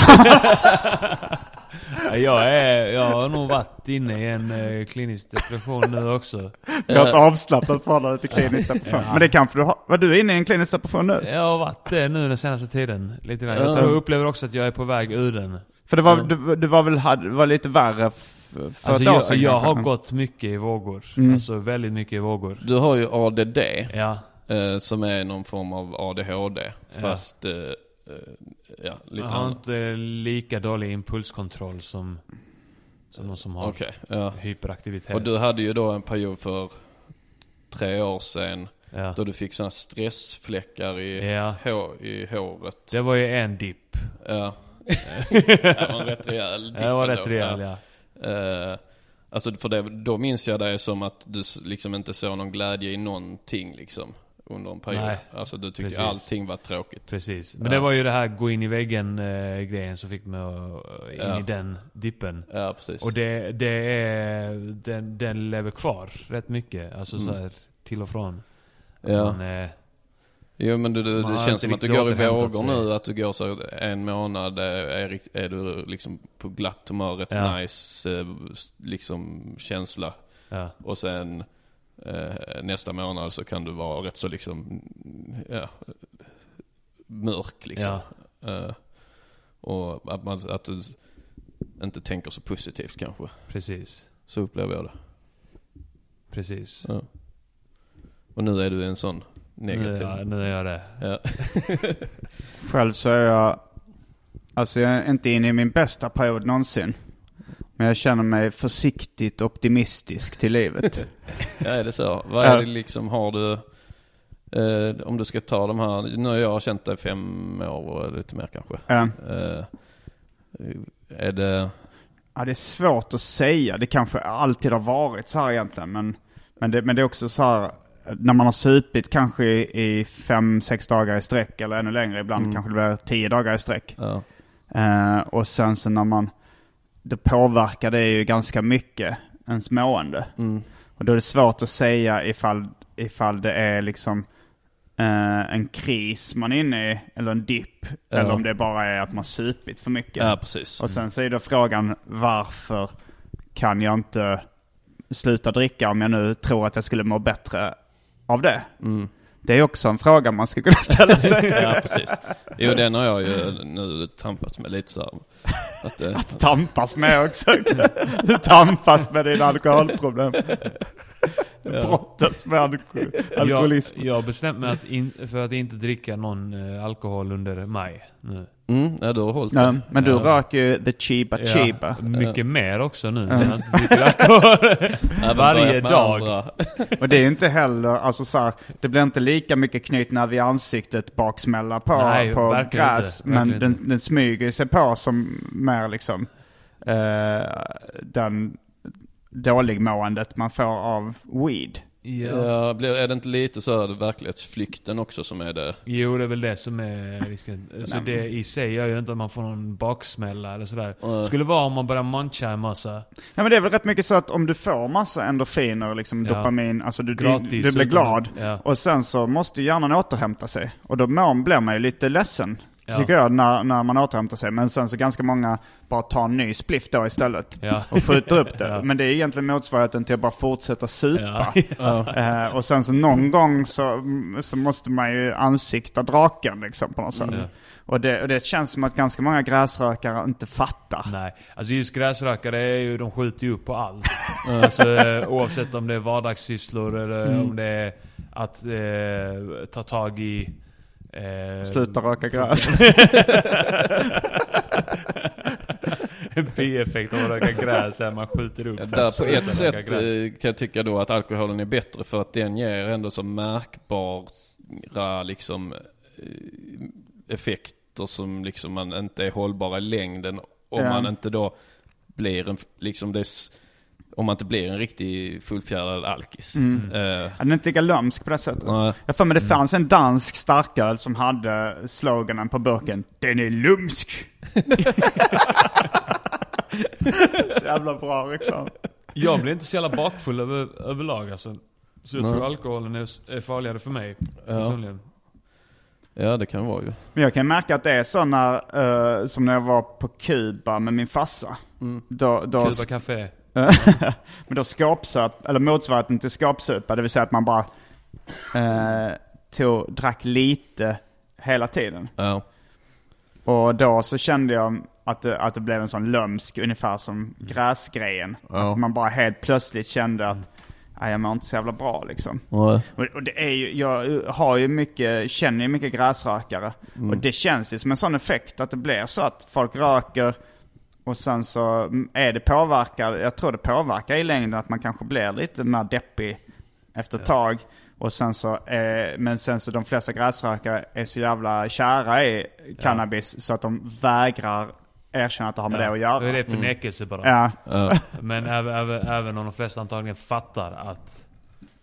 Ja, Jag, är, jag har nog varit inne i en eh, klinisk depression nu också. Du har ett avslappnat förhållande till klinisk depression. Ja. Men det kanske du har? Var du inne i en klinisk depression nu? Jag har varit det nu den senaste tiden. Lite grann. Ja. Jag tror jag upplever också att jag är på väg ur den. För det var, du, du var väl, hade, var lite värre för Alltså jag, jag har gått mycket i vågor. Mm. Alltså väldigt mycket i vågor. Du har ju ADD, Ja. Eh, som är någon form av ADHD, fast, eh, eh, ja, lite Jag har annat. inte lika dålig impulskontroll som, som någon som har Okej, ja. hyperaktivitet. Och du hade ju då en period för tre år sedan, Ja. då du fick sådana stressfläckar i, Ja. hår, i håret. Det var ju en dipp. Ja. det var en rätt rejäl dipp Det var rätt rejäl ja. Eh, alltså för det, då minns jag det som att du liksom inte såg någon glädje i någonting liksom. Under en period. Nej, alltså du tyckte precis. allting var tråkigt. Precis. Men Ja. det var ju det här gå in i väggen eh, grejen som fick mig eh, in Ja. i den dippen. Ja, precis. Och det, det är, den, den lever kvar rätt mycket. Alltså så här till och från. Mm. Ja. Man, eh, Jo men du, du, det känns som att du går i vågor nu. Att du går så en månad är, är du liksom på glatt humör, rätt Ja. nice liksom känsla. ja. Och sen nästa månad så kan du vara rätt så liksom, ja, mörk liksom. Eh, och att, man, att du inte tänker så positivt kanske. Precis. Så upplever jag det. Precis. Ja. Och nu är du en sån Nu, negativ. ja, nu är jag det. Ja. Själv så är jag, alltså jag är inte inne i min bästa period någonsin. Men jag känner mig försiktigt optimistisk till livet. Ja, är det så? Vad är det liksom, har du, eh, om du ska ta de här, nu har jag känt dig fem år eller lite mer kanske. Ja. Eh, är det, Ja, det är svårt att säga. Det kanske alltid har varit så här egentligen. Men, men, det, men det är också så här, när man har supit kanske i, i fem, sex dagar i sträck eller ännu längre. Ibland Mm. kanske det blir tio dagar i sträck. ja, Eh, och sen så när man, det påverkar det ju ganska mycket ens mående. mm, Och då är det svårt att säga ifall, ifall det är liksom eh, en kris man är inne i, eller en dipp. Ja. Eller om det bara är att man supit för mycket. ja precis. Och sen så är då frågan varför kan jag inte sluta dricka om jag nu tror att jag skulle må bättre av det? Mm. Det är också en fråga man skulle kunna ställa sig. Ja precis. Jo den har jag ju nu tampats med lite så här. Att, eh, Tampas med också. Du tampas med dina alkoholproblem. Brottas med alko- alkoholism. Jag, jag har bestämt mig att in, för att inte dricka någon eh, alkohol under maj nu. Mm, ja du har hållit Ja, det. men du Ja. röker ju the chiba chiba. mycket mer också nu varje dag. Och det är ju inte heller, alltså så här, det blir inte lika mycket knytnäve i ansiktet baksmälla på, Nej, på gräs. inte, men den, den smyger sig på som mer liksom eh, den dåligmåendet man får av weed. Ja, blir, är det inte lite så här verklighetsflykten också som är det? Jo, det är väl det som är risken. Så Nej, det i sig gör ju inte att man får någon baksmälla eller sådär. Nej. Skulle vara om man börjar muncha en massa. Ja men det är väl rätt mycket så att om du får massa endorfiner, liksom Ja. dopamin, alltså du, du, Gratis, du blir utan- glad. ja. Och sen så måste hjärnan återhämta sig. Och då mår, blir man ju lite ledsen. Ja. Tycker jag när, när man återhämtar sig. Men sen så ganska många bara tar en ny spliff då istället. Ja. Och skjuter upp det. Ja. Men det är egentligen motsvarigheten till att bara fortsätta supa. Ja. Eh, och sen så någon gång så, så måste man ju ansikta draken liksom på något sätt. Ja. Och, det, och det känns som att ganska många gräsrökare inte fattar. Nej, alltså just gräsrökare är ju, de skjuter ju upp på allt. alltså eh, oavsett om det är vardagssysslor eller Mm. om det är att eh, ta tag i... Eh, Sluta röka gräs. En bieffekt av att röka gräs är att man skjuter upp. Där på ett sätt gräs. eh, kan jag tycka då att alkoholen är bättre för att den ger ändå så märkbara liksom eh, effekter som liksom man inte är hållbara i längden. Om Ja. man inte då blir en, liksom det, om man inte blir en riktig fullfjädrad alkis. Mm. Ja, Den är inte lika lömsk på det sättet. Nej. Jag för mig det fanns en dansk starköl som hade sloganen på burken Den är lumsk. så jävla bra reklam. Jag blir inte så jävla bakfull över, överlag alltså. Så jag Nej. tror alkoholen är, är farligare för mig. Personligen. ja det kan vara ju. Men jag kan märka att det är så när, eh, som när jag var på Kuba med min farsa. Då, då, Kuba Café. men då skåpsöp, eller motsvarigheten till skåpsupa, det vill säga att man bara eh, tog, drack lite hela tiden. Ja. Och då så kände jag att det, att det blev en sån lömsk, ungefär som gräsgrejen. Ja. Att man bara helt plötsligt kände att nej, jag mår inte så jävla bra liksom. Nej. Och, och det är ju, jag har ju mycket, känner ju mycket gräsrökare. Och det känns ju som en sån effekt att det blir så att folk röker och sen så mm, är det påverkar, jag tror det påverkar i längden att man kanske blir lite mer deppig efter ett tag. Och sen så, eh, men sen så de flesta gräsrökare är så jävla kära i cannabis så att de vägrar erkänna att det har med Ja, det att göra. Då är det förnekelse bara. Ja, Ja. Men även, även, även om de flesta antagligen fattar att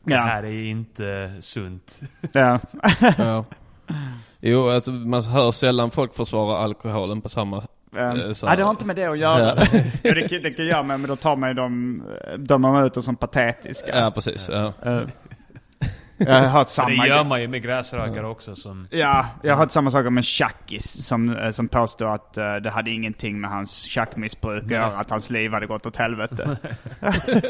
det Ja. här är inte sunt. ja. Ja. Jo, alltså man hör sällan folk försvara alkoholen på samma... eh, så- Nej, det har inte med det att göra. Ja. jo, det, kan- det kan göra med, men då tar man ju dem, dömer man ut dem som patetiska. Ja, precis. Ja. Eh, jag har hört samma Det gör man ju med gräsrökare också som... Ja, jag har hört samma sak om en tjackis som, eh, som påstår att eh, det hade ingenting med hans tjackmissbruk att göra, att hans liv hade gått åt helvete.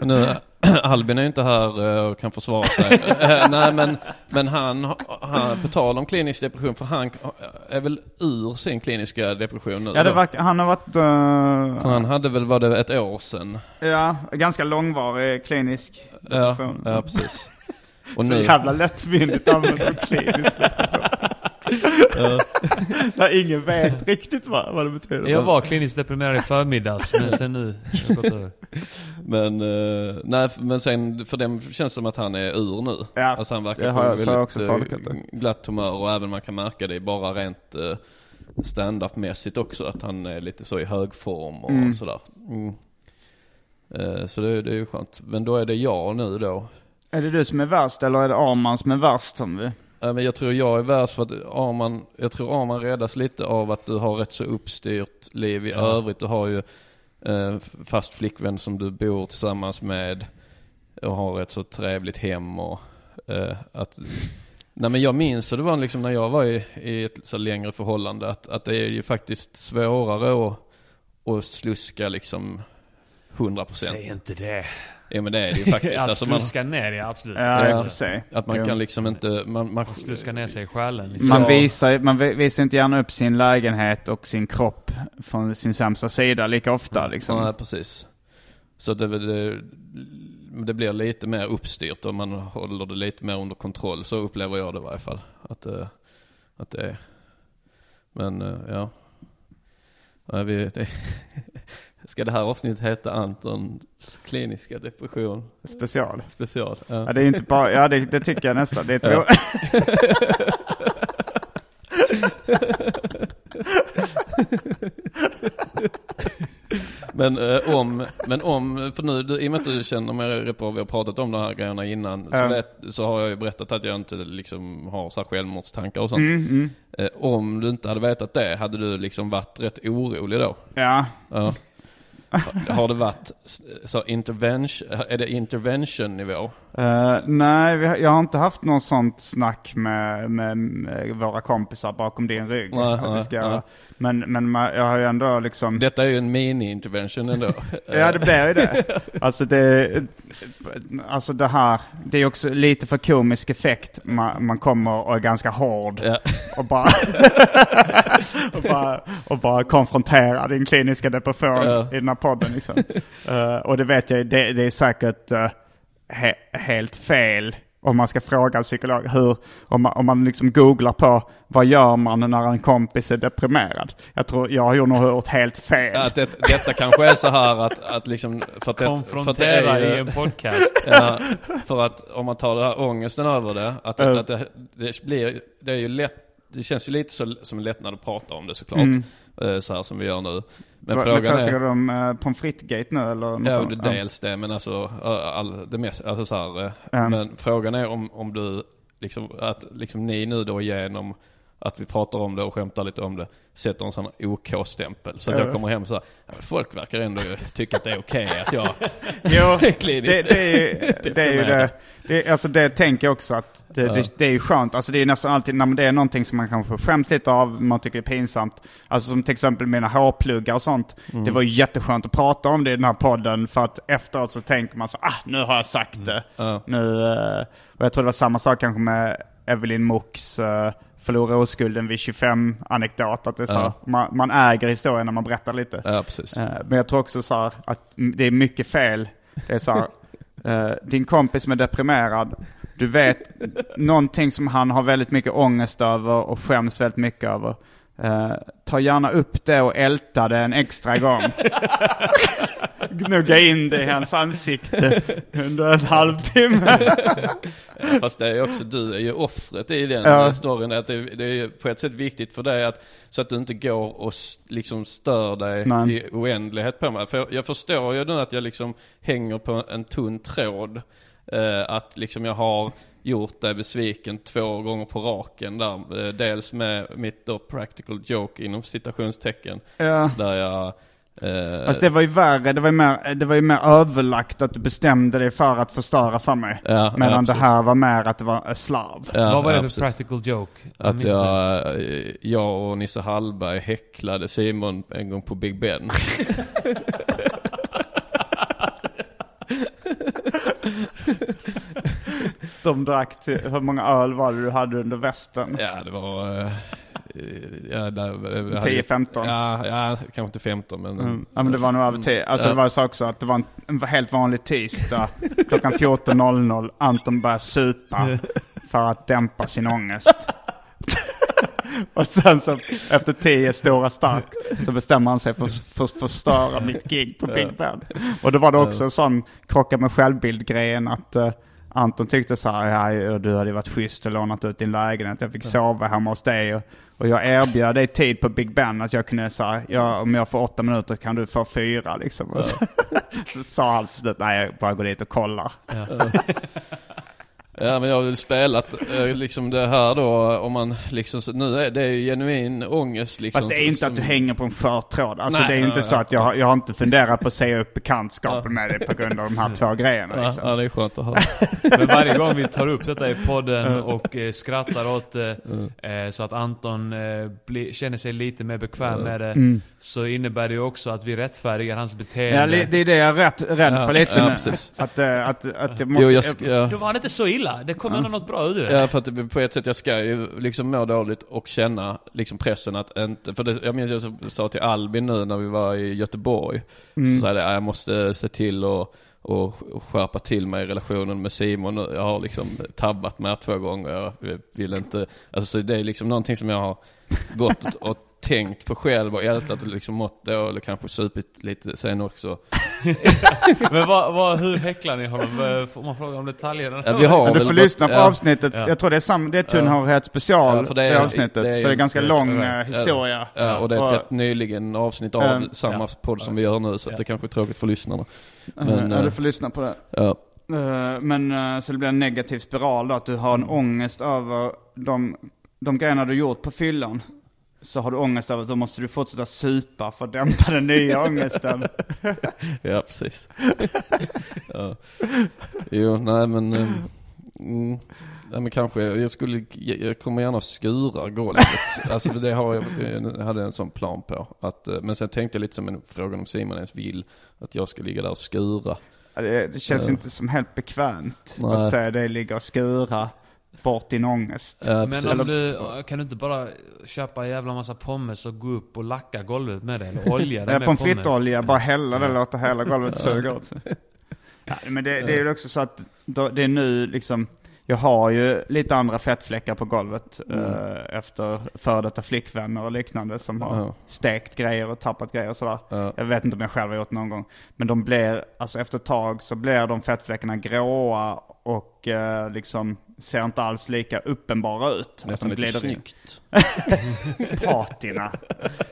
Nu, Albin är ju inte här eh, och kan försvara sig. Eh, Nej men, men han, han, på tal om klinisk depression, för han är väl ur sin kliniska depression nu ja, det verkar, han har varit, För eh, han hade väl, var det ett år sedan? ja, ganska långvarig klinisk Ja, depression. ja precis. Och Så nu, jävla lättvindigt använt klinisk depression. När ingen vet riktigt vad, vad det betyder. Jag var kliniskt deprimerad i förmiddags, men sen nu har jag gått över. men, eh, nej men sen, för dem känns det som att han är ur nu. Ja, alltså han verkar det har jag- så har jag också eh, tolkat det. glatt humör och även man kan märka det bara rent uh, stand-up mässigt också, att han är lite så i hög form och Mm. sådär. Mm. Eh, så det, det är ju skönt. Men då är det jag nu då. Är det du som är värst eller är det Arman som är värst? Som vi? Jag tror jag är värst för att Arman, jag tror Arman räddas lite av att du har rätt så uppstyrt liv i Ja. övrigt. Du har ju eh, fast flickvän som du bor tillsammans med och har ett så trevligt hem och eh, att Nej men jag minns och det var liksom när jag var i, i ett så längre förhållande att, att det är ju faktiskt svårare att, att sluska liksom 100%. Säg inte det. Ja men det är det ju faktiskt. Att alltså man, sluska ner, ja absolut. Ja, i Ja. och för sig. att man Jo. kan liksom inte, man, man, Sluska ner sig i själen. Liksom. Man, Ja. visar, man vi- visar inte gärna upp sin lägenhet och sin kropp från sin sämsta sida lika ofta liksom. Ja, precis. Så det, det, det blir lite mer uppstyrt och man håller det lite mer under kontroll. Så upplever jag det i varje fall. Att, eh, att det är. Men eh, ja. Nej, vi, det, ska det här avsnittet heta Antons kliniska depression Special. special? Ja, Ja. det är inte bara, ja det, det tycker jag nästan. Det är Ja. Men eh, om, men om, för nu, du, i och med att du känner mig rätt bra, vi har pratat om de här grejerna innan, så, vet, så har jag ju berättat att jag inte liksom har så här självmordstankar och sånt. Mm, mm. Eh, om du inte hade vetat det, hade du liksom varit rätt orolig då? Ja. Ja. Har- det varit så intervention, är det intervention nivå? Eh, nej, har, jag har inte haft något sånt snack med, med, med våra kompisar bakom din rygg. Vi nej, ska. Men, men jag har ju ändå liksom... Detta är ju en mini-intervention ändå. Ja, det blir ju det. Alltså det, alltså det här, det är också lite för komisk effekt. Man, man kommer och är ganska hård Ja. och bara, och bara, och bara konfronterar din kliniska depression i den här podden. Liksom. Eh, och det vet jag, det, det är säkert eh, he, helt fel om man ska fråga en psykolog hur, om man, om man liksom googlar på vad gör man när en kompis är deprimerad. Jag tror, jag har ju nog gjort helt fel. Att det, detta kanske är så här att, att liksom, för att, det, för att det Konfrontera är ju- i en podcast. Ja, för att om man tar det här ångesten över det, att, Ja. att det, det blir, det är ju lätt, det känns ju lite så, som en lättnad att prata om det såklart. Mm. Eh, Så här som vi gör nu. Men Vad- frågan är... De uh, pommes frites-gate nu eller? Något Ja, annat? dels det, men alltså, all, det mest, alltså så här, Ja. Men frågan är om, om du, liksom, att liksom ni nu då genom att vi pratar om det och skämtar lite om det, sätter en sån OK-stämpel. Så att Ja. jag kommer hem och så här, "Ja, folk verkar ändå tycka att det är okej att jag Jo, är kliniskt det, det, är, det är ju det. det alltså det tänker jag också att det, Ja. det, är ju skönt. Alltså det är nästan alltid när det är någonting som man kanske skäms lite av, man tycker det är pinsamt. Alltså som till exempel mina hårpluggar och sånt. Mm. Det var ju jätteskönt att prata om det i den här podden för att efteråt så tänker man så ah nu har jag sagt det. Ja. Nu, eh, och jag tror det var samma sak kanske med Evelyn uh, förlora oskulden vid 25 anekdot. Att det är så här, Ja. man, man äger historien när man berättar lite. Ja. Eh, Men jag tror också så här att det är mycket fel. Det är så här, eh, din kompis som är deprimerad, du vet någonting som han har väldigt mycket ångest över och skäms väldigt mycket över. Eh, ta gärna upp det och älta det en extra gång. Gnugga in det i hans ansikte under en halvtimme. Fast det är också, du är ju offret i den Ja. storyn. Att det, det är på ett sätt viktigt för dig att, så att du inte går och liksom stör dig Nej. i oändlighet på mig. För jag, jag förstår ju nu att jag liksom hänger på en tunn tråd. Eh, att liksom jag har gjort dig besviken två gånger på raken där. Eh, dels med mitt då practical joke inom citationstecken. Ja. Där jag... Eh, Fast det var ju värre, det var ju, mer, det var ju mer överlagt att du bestämde dig för att förstöra för mig. Ja, Medan ja, det här var mer att det var slav. ja, Vad var det för practical joke? Att jag, eh, jag och Nisse Hallberg häcklade Simon en gång på Big Ben. De drack till, hur många öl var det du hade under västen? Ja, det var... eh, Ja, där, vi hade- 10-15? Ja, ja, kanske inte 15 men... Mm. Ja men det var nog över tio. Alltså Ja. det var så också att det var en, en helt vanlig tisdag klockan 14.00. Anton började supa för att dämpa sin ångest. Och sen så efter tio stora stark så bestämmer han sig för för att förstöra mitt gig på Big Ben. Och då var det också en sån krocka med självbild-grejen att eh, Anton tyckte så här, ja, du hade varit schysst och lånat ut din lägenhet. Jag fick sova hemma hos dig. Och, och jag erbjöd dig tid på Big Ben att jag kunde säga, ja, om jag får åtta minuter kan du få fyra liksom. Så, sa han nej jag bara går dit och kollar. Ja men jag har väl spelat eh, liksom det här då om man liksom, nu är det är ju genuin ångest liksom. Fast det är inte som- att du hänger på en skör tråd. Alltså Nej, det är ju inte ja, så ja. att jag, jag har inte funderat på att säga upp bekantskapen med dig på grund av de här två grejerna. Ja, Liksom. ja det är skönt att höra. Men varje gång vi tar upp detta i podden och eh, skrattar åt det Mm. eh, så att Anton eh, bli, känner sig lite mer bekväm med det. Mm. Så innebär det ju också att vi rättfärdigar hans beteende. Ja, det är det jag är rätt, rädd Ja, för lite ja, nu. precis. Att, eh, att, att jag måste... Jo, jag, ja. Då var det inte så illa. Det kom ändå något bra ur det. Ja, för att det- på ett sätt, jag ska ju liksom må dåligt och känna liksom pressen att inte, för det, jag minns jag så- sa till Albin nu när vi var i Göteborg, så sa jag det, "Ja, jag måste se till och, och skärpa till mig i relationen med Simon. Jag har liksom tabbat mig två gånger, jag vill inte, alltså så det är liksom någonting som jag har gått och tänkt på själv och ältat och liksom mått då, eller kanske supit lite sen också. Men vad, vad, hur häcklar ni honom? Eh, Får man fråga om detaljerna? Ja, vi har du får lyssna på ja. avsnittet. Ja. Jag tror det är, sam, det är tunnhårighet special, Ja, för det är- det avsnittet. det är så det är ganska lång ja. eh, historia. Ja, och det är ett Och- rätt nyligen avsnitt av Mm. samma Ja. podd som vi gör nu, så det kanske är tråkigt för lyssnarna. Men, ja, eh, du får lyssna på det. Ja. Eh, Men eh, så det blir en negativ spiral då, att du har en ångest över de, de grejerna du gjort på fyllan. Så har du ångest över då måste du fortsätta supa för att dämpa den nya ångesten. Ja, precis. ja. Jo, nej men... eh, Mm, nej men kanske, jag skulle, jag kommer gärna skura golvet. alltså det har jag, jag hade en sån plan på. Att, eh, men sen tänkte jag lite som en fråga om Simon ens vill att jag ska ligga där och skura. Det, det känns Ja. inte som helt bekvämt Nej. att säga det, ligga och skura bort din ångest. Ja, Men om du, kan du inte bara köpa en jävla massa pommes och gå upp och lacka golvet med det? Eller olja det Ja, med pommes frites-olja, bara hälla det och låta hela golvet suga åt sig. Ja, men det, det är ju också så att då, det är nu liksom, jag har ju lite andra fettfläckar på golvet eh, efter före detta flickvänner och liknande som har Ja. stekt grejer och tappat grejer och sådär. Ja. Jag vet inte om jag själv har gjort någon gång. Men de blir, alltså efter ett tag så blir de fettfläckarna gråa och eh, liksom ser inte alls lika uppenbara ut. Nästan lite glider snyggt. Patina.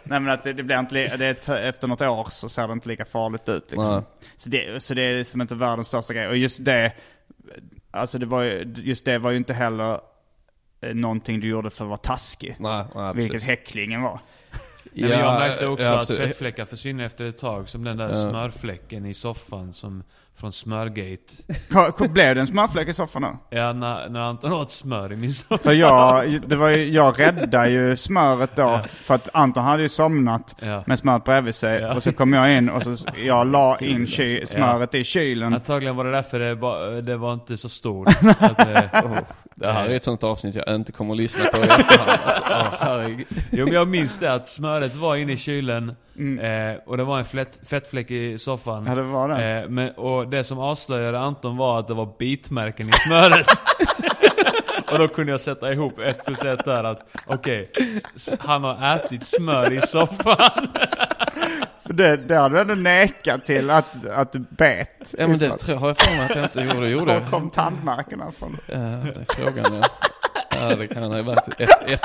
Nej men att det, det blir inte, det efter något år så ser det inte lika farligt ut liksom. Nej. Så det, så det är som inte världens största grej. Och just det, alltså det var ju, just det var ju inte heller eh, någonting du gjorde för att vara taskig. Nej, nej Vilket precis. häcklingen var. Nej, men jag märkte också ja, att fettfläckar försvinner efter ett tag. Som den där Ja. smörfläcken i soffan som, från Smörgate. Blev det en smörfläck i soffan då? Ja, när, när Anton åt smör i min soffa. För jag, det var ju, jag räddade ju smöret då. För att Anton hade ju somnat Ja. med smöret bredvid sig. Ja. Och så kom jag in och så jag la in ky, smöret i kylen. Antagligen var det därför det, ba, det var inte så stort. att, Oh, det här är ett sånt avsnitt jag inte kommer att lyssna på i efterhand. Alltså, oh, jo men jag minns det att smöret var inne i kylen. Mm. Eh, och det var en flätt, fettfläck i soffan. Ja, det var det. Eh, men, och det som avslöjade Anton var att det var bitmärken i smöret. Och då kunde jag sätta ihop ett plus ett där att okej, s- han har ätit smör i soffan. För det, det har du ändå nekat till att, att du bet. Ja men det tror, har jag för mig att jag inte gjorde. gjorde. Var kom tandmärkena från? Ja, det är frågan ja. Ja det kan ha varit ett, ett,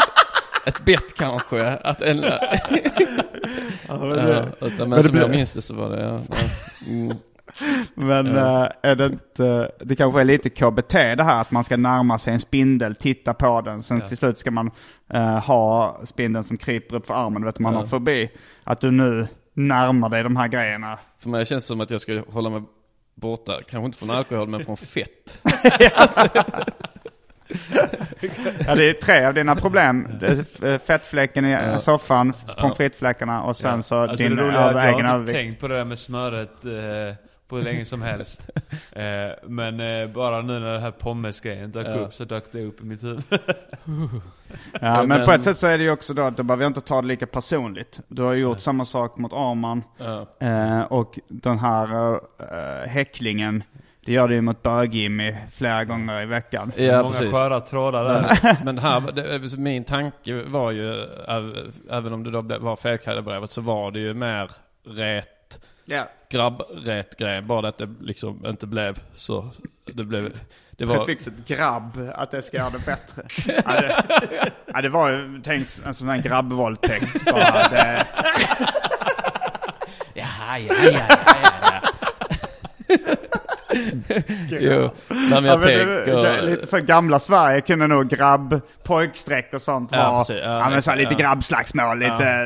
ett bett kanske. Att en, Ja, ja, men det- utan, men som jag minns det så var det ja. ja. Mm. Men Ja. eh, är det inte, det kanske är lite KBT det här att man ska närma sig en spindel, titta på den, sen till slut ska man eh, ha spindeln som kryper upp för armen, vet man Ja. har förbi. Att du nu närmar dig de här grejerna. För mig känns det som att jag ska hålla mig borta, kanske inte från alkohol men från fett. Ja det är tre av dina problem. Fettfläcken i Ja. soffan, pommes frites-fläckarna och sen så Alltså din är att jag har inte övervikt. tänkt på det där med smöret eh, på hur länge som helst. Eh, men eh, bara nu när det här pommes-grejen dök Ja. upp så dök det upp i mitt huvud. Ja, men på ett sätt så är det ju också då att du behöver inte ta det lika personligt. Du har gjort samma sak mot Arman. Ja. Eh, och den här eh, häcklingen, det gör du ju mot bög-Jimmy flera gånger i veckan. Ja, Många precis. sköra trådar där. Men, men här, det, min tanke var ju, äv- även om det då blev- var felkalibrerat, så var det ju mer rätt Ja. Grabbrät grej. Bara det att det liksom inte blev så. Det blev... Det var... Prefixet grabb, att det ska göra det bättre. ja, det, ja, det var ju tänkt en sån här grabbvåldtäkt. Bara det, Ja, ja, ja, ja, ja. jo, men jag Ja, men det, tänker... det, är lite så gamla Sverige kunde nog grabb, pojkstreck och sånt Ja, precis. Ja, Ja, men så här, lite ja. grabbslagsmål, lite...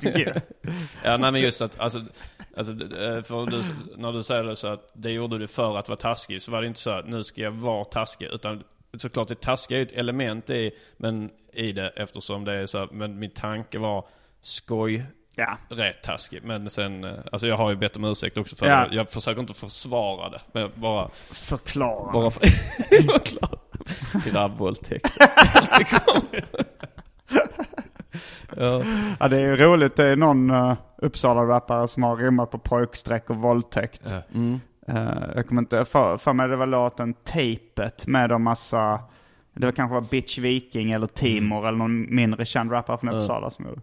det- Ja, nej men just att, alltså, alltså eh, för du, när du säger det så att det gjorde du för att vara taskig, så var det inte så att nu ska jag vara taskig, utan såklart det taskiga är ett element i, men i det eftersom det är så, men min tanke var skoj, Ja. rätt taskig. Men sen, eh, alltså jag har ju bett om ursäkt också för Ja. det. Jag försöker inte försvara det, men bara Förklara. bara för, förklara. Grabbvåldtäkt. ja. Ja, det är ju roligt. Det är någon uh, Uppsala-rappare som har rimmat på pojkstreck och våldtäkt. Ja. Mm. Eh, jag kommer inte, för, för mig det var låten Tapet med en massa, det var kanske var Bitch Viking eller Timor eller någon mindre känd rappare från. Uppsala som gjorde.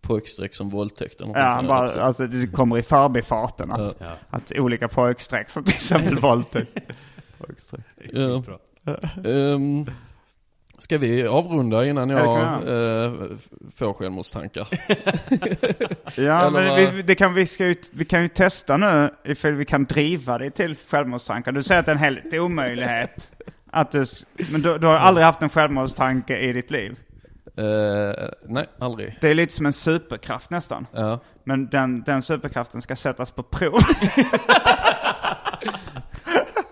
Pojkstreck som våldtäkt. Ja, han bara, alltså det kommer i förbifarten att, Ja. att olika pojkstreck som till exempel våldtäkt. Pojkstreck. Ja. Bra. Ska vi avrunda innan jag uh, får självmordstankar? Ja, men vi, det kan, vi, ska ju, vi kan ju testa nu ifall vi kan driva dig till självmordstankar. Du säger att det är en helt omöjlighet. Att du, men du, du har aldrig haft en självmordstanke i ditt liv? Eh, nej, aldrig. Det är lite som en superkraft nästan. Ja. Men den, den superkraften ska sättas på prov.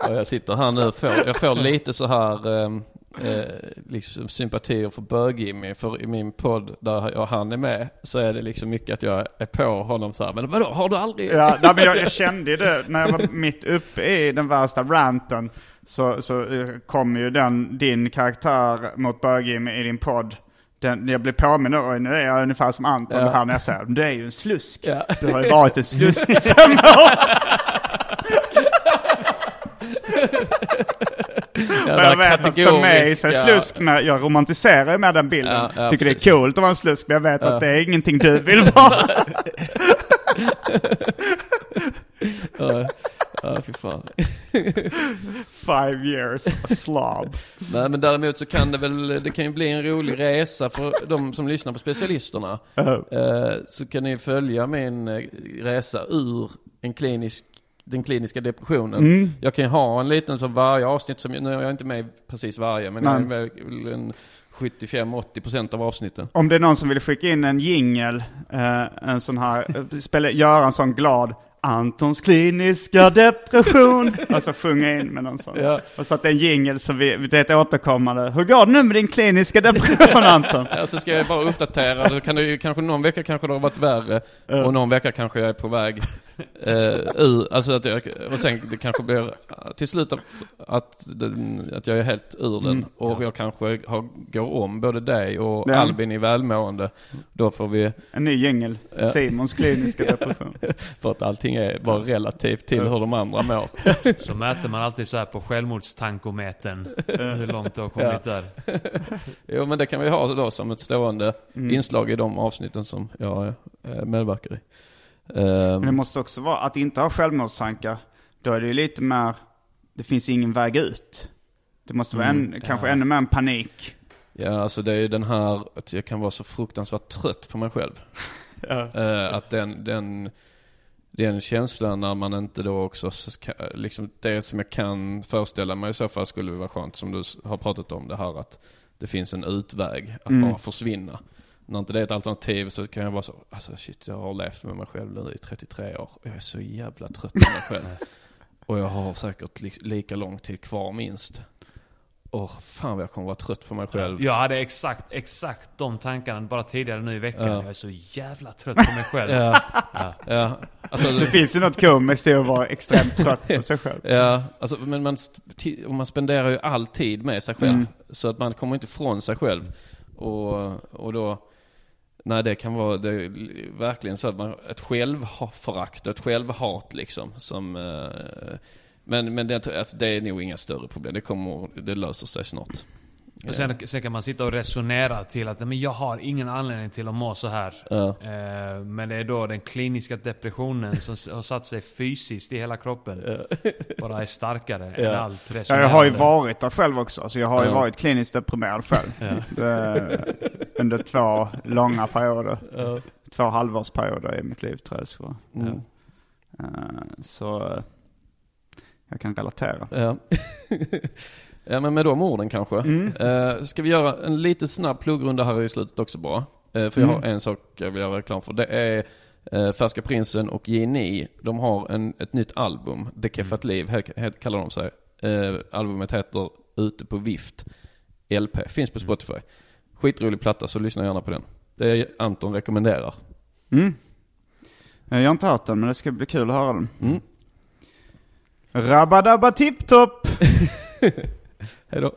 Jag sitter här nu får, jag får lite så här ehm, eh, liksom sympatier för bög För i min podd där jag, han är med så är det liksom mycket att jag är på honom så här. Men vadå, har du aldrig? ja, nej, men jag, jag kände det när jag var mitt uppe i den värsta ranten. Så, så eh, kom ju den, din karaktär mot bög i din podd. Den, jag blev påminn och nu är jag ungefär som Anton Ja. här när jag säger du är ju en slusk. Ja. Du har ju varit en slusk i fem år. Ja, jag vet att för mig så är slusk med, jag romantiserar ju med den bilden. Ja, ja, Tycker precis. det är coolt att vara en slusk men jag vet att det är ingenting du vill vara. Ja, ja fy fan. Five years a slob. Nej men däremot så kan det väl, det kan ju bli en rolig resa för de som lyssnar på specialisterna. Ja. Eh, så kan ni följa min eh, resa ur en klinisk, den kliniska depressionen. Mm. Jag kan ju ha en liten så varje avsnitt som, nu är jag inte med precis varje, men Nej. jag är väl en 75-80% av avsnitten. Om det är någon som vill skicka in en jingel, eh, en sån här, eh, spela, göra en sån glad Antons kliniska depression. alltså sjunga in med någon sån. Ja. Och så att det är en jingel så vi, det är ett återkommande. Hur går det nu med din kliniska depression Anton? Alltså ska jag bara uppdatera, då kan det ju kanske någon vecka kanske det har varit värre Ja. och någon vecka kanske jag är på väg ur, alltså att jag, och sen det kanske blir till slut att, att, den, att jag är helt ur den. Mm. Och jag kanske har, går om både dig och Ja. Albin i välmående. Då får vi, En ny jingel. Ja. Simons kliniska depression. för att allting är bara relativt till hur de andra mår. Så mäter man alltid så här på självmordstankometern. hur långt du har kommit där. Jo men det kan vi ha då som ett stående Mm. inslag i de avsnitten som jag eh, medverkar i. Men det måste också vara att inte ha självmordstankar. Då är det ju lite mer, det finns ingen väg ut. Det måste vara en, kanske ännu mer en panik. ja alltså det är ju den här att jag kan vara så fruktansvärt trött på mig själv. Eh, att den, den, den känslan när man inte då också, liksom det som jag kan föreställa mig i så fall skulle vara skönt som du har pratat om det här att det finns en utväg att Mm. bara försvinna. När inte det är ett alternativ så kan jag vara så, alltså shit jag har levt med mig själv nu i 33 år och jag är så jävla trött på mig själv. och jag har säkert li- lika lång tid kvar minst. Åh, fan vad jag kommer vara trött på mig själv. Jag hade exakt, exakt de tankarna bara tidigare nu i veckan. Ja. Jag är så jävla trött på mig själv. Ja, ja. Alltså, Det finns ju något komiskt i att vara extremt trött på sig själv. Ja, alltså, men man, och man spenderar ju all tid med sig själv. Mm. Så att man kommer inte ifrån sig själv. Och, och då, nej det kan vara det är verkligen så att man, ett självförakt, ett självhat liksom. Som, eh, men men det, alltså, det är nog inga större problem. Det kommer, det löser sig snart. Och sen, sen kan man sitta och resonera till att men jag har ingen anledning till att må så här. Ja. Eh, men det är då den kliniska depressionen som har satt sig fysiskt i hela kroppen. Bara är starkare än Ja. allt Ja, resonerande. jag har ju varit där själv också. Alltså jag har ju Ja. varit kliniskt deprimerad själv. Under två långa perioder. Två halvårsperioder i mitt liv tror jag det ska vara. Mm. Eh, Så eh, jag kan relatera. Ja. ja men med de orden kanske. Eh, ska vi göra en lite snabb pluggrunda här i slutet också bara? Eh, för jag har en sak jag vill göra reklam för. Det är eh, Färska Prinsen och Geni. De har en, ett nytt album. The Keffat Liv he, kallar de sig. Eh, albumet heter Ute på vift. LP. Finns på Spotify. Skitrolig platta så lyssna gärna på den. Det är Anton rekommenderar. Mm. Jag har inte hört den men det ska bli kul att höra den. Mm. Rabadabba tipptopp! Hej då.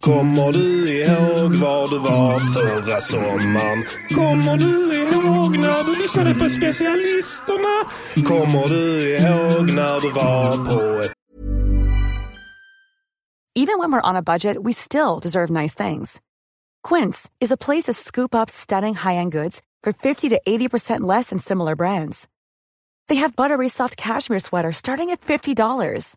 Kommer du ihåg var du var förra sommaren? Kommer du ihåg när du lyssnade på specialisterna? Kommer du ihåg när du var på ett Even when we're on a budget, we still deserve nice things. Quince is a place to scoop up stunning high-end goods for 50 to 80% less than similar brands. They have buttery soft cashmere sweaters starting at $50,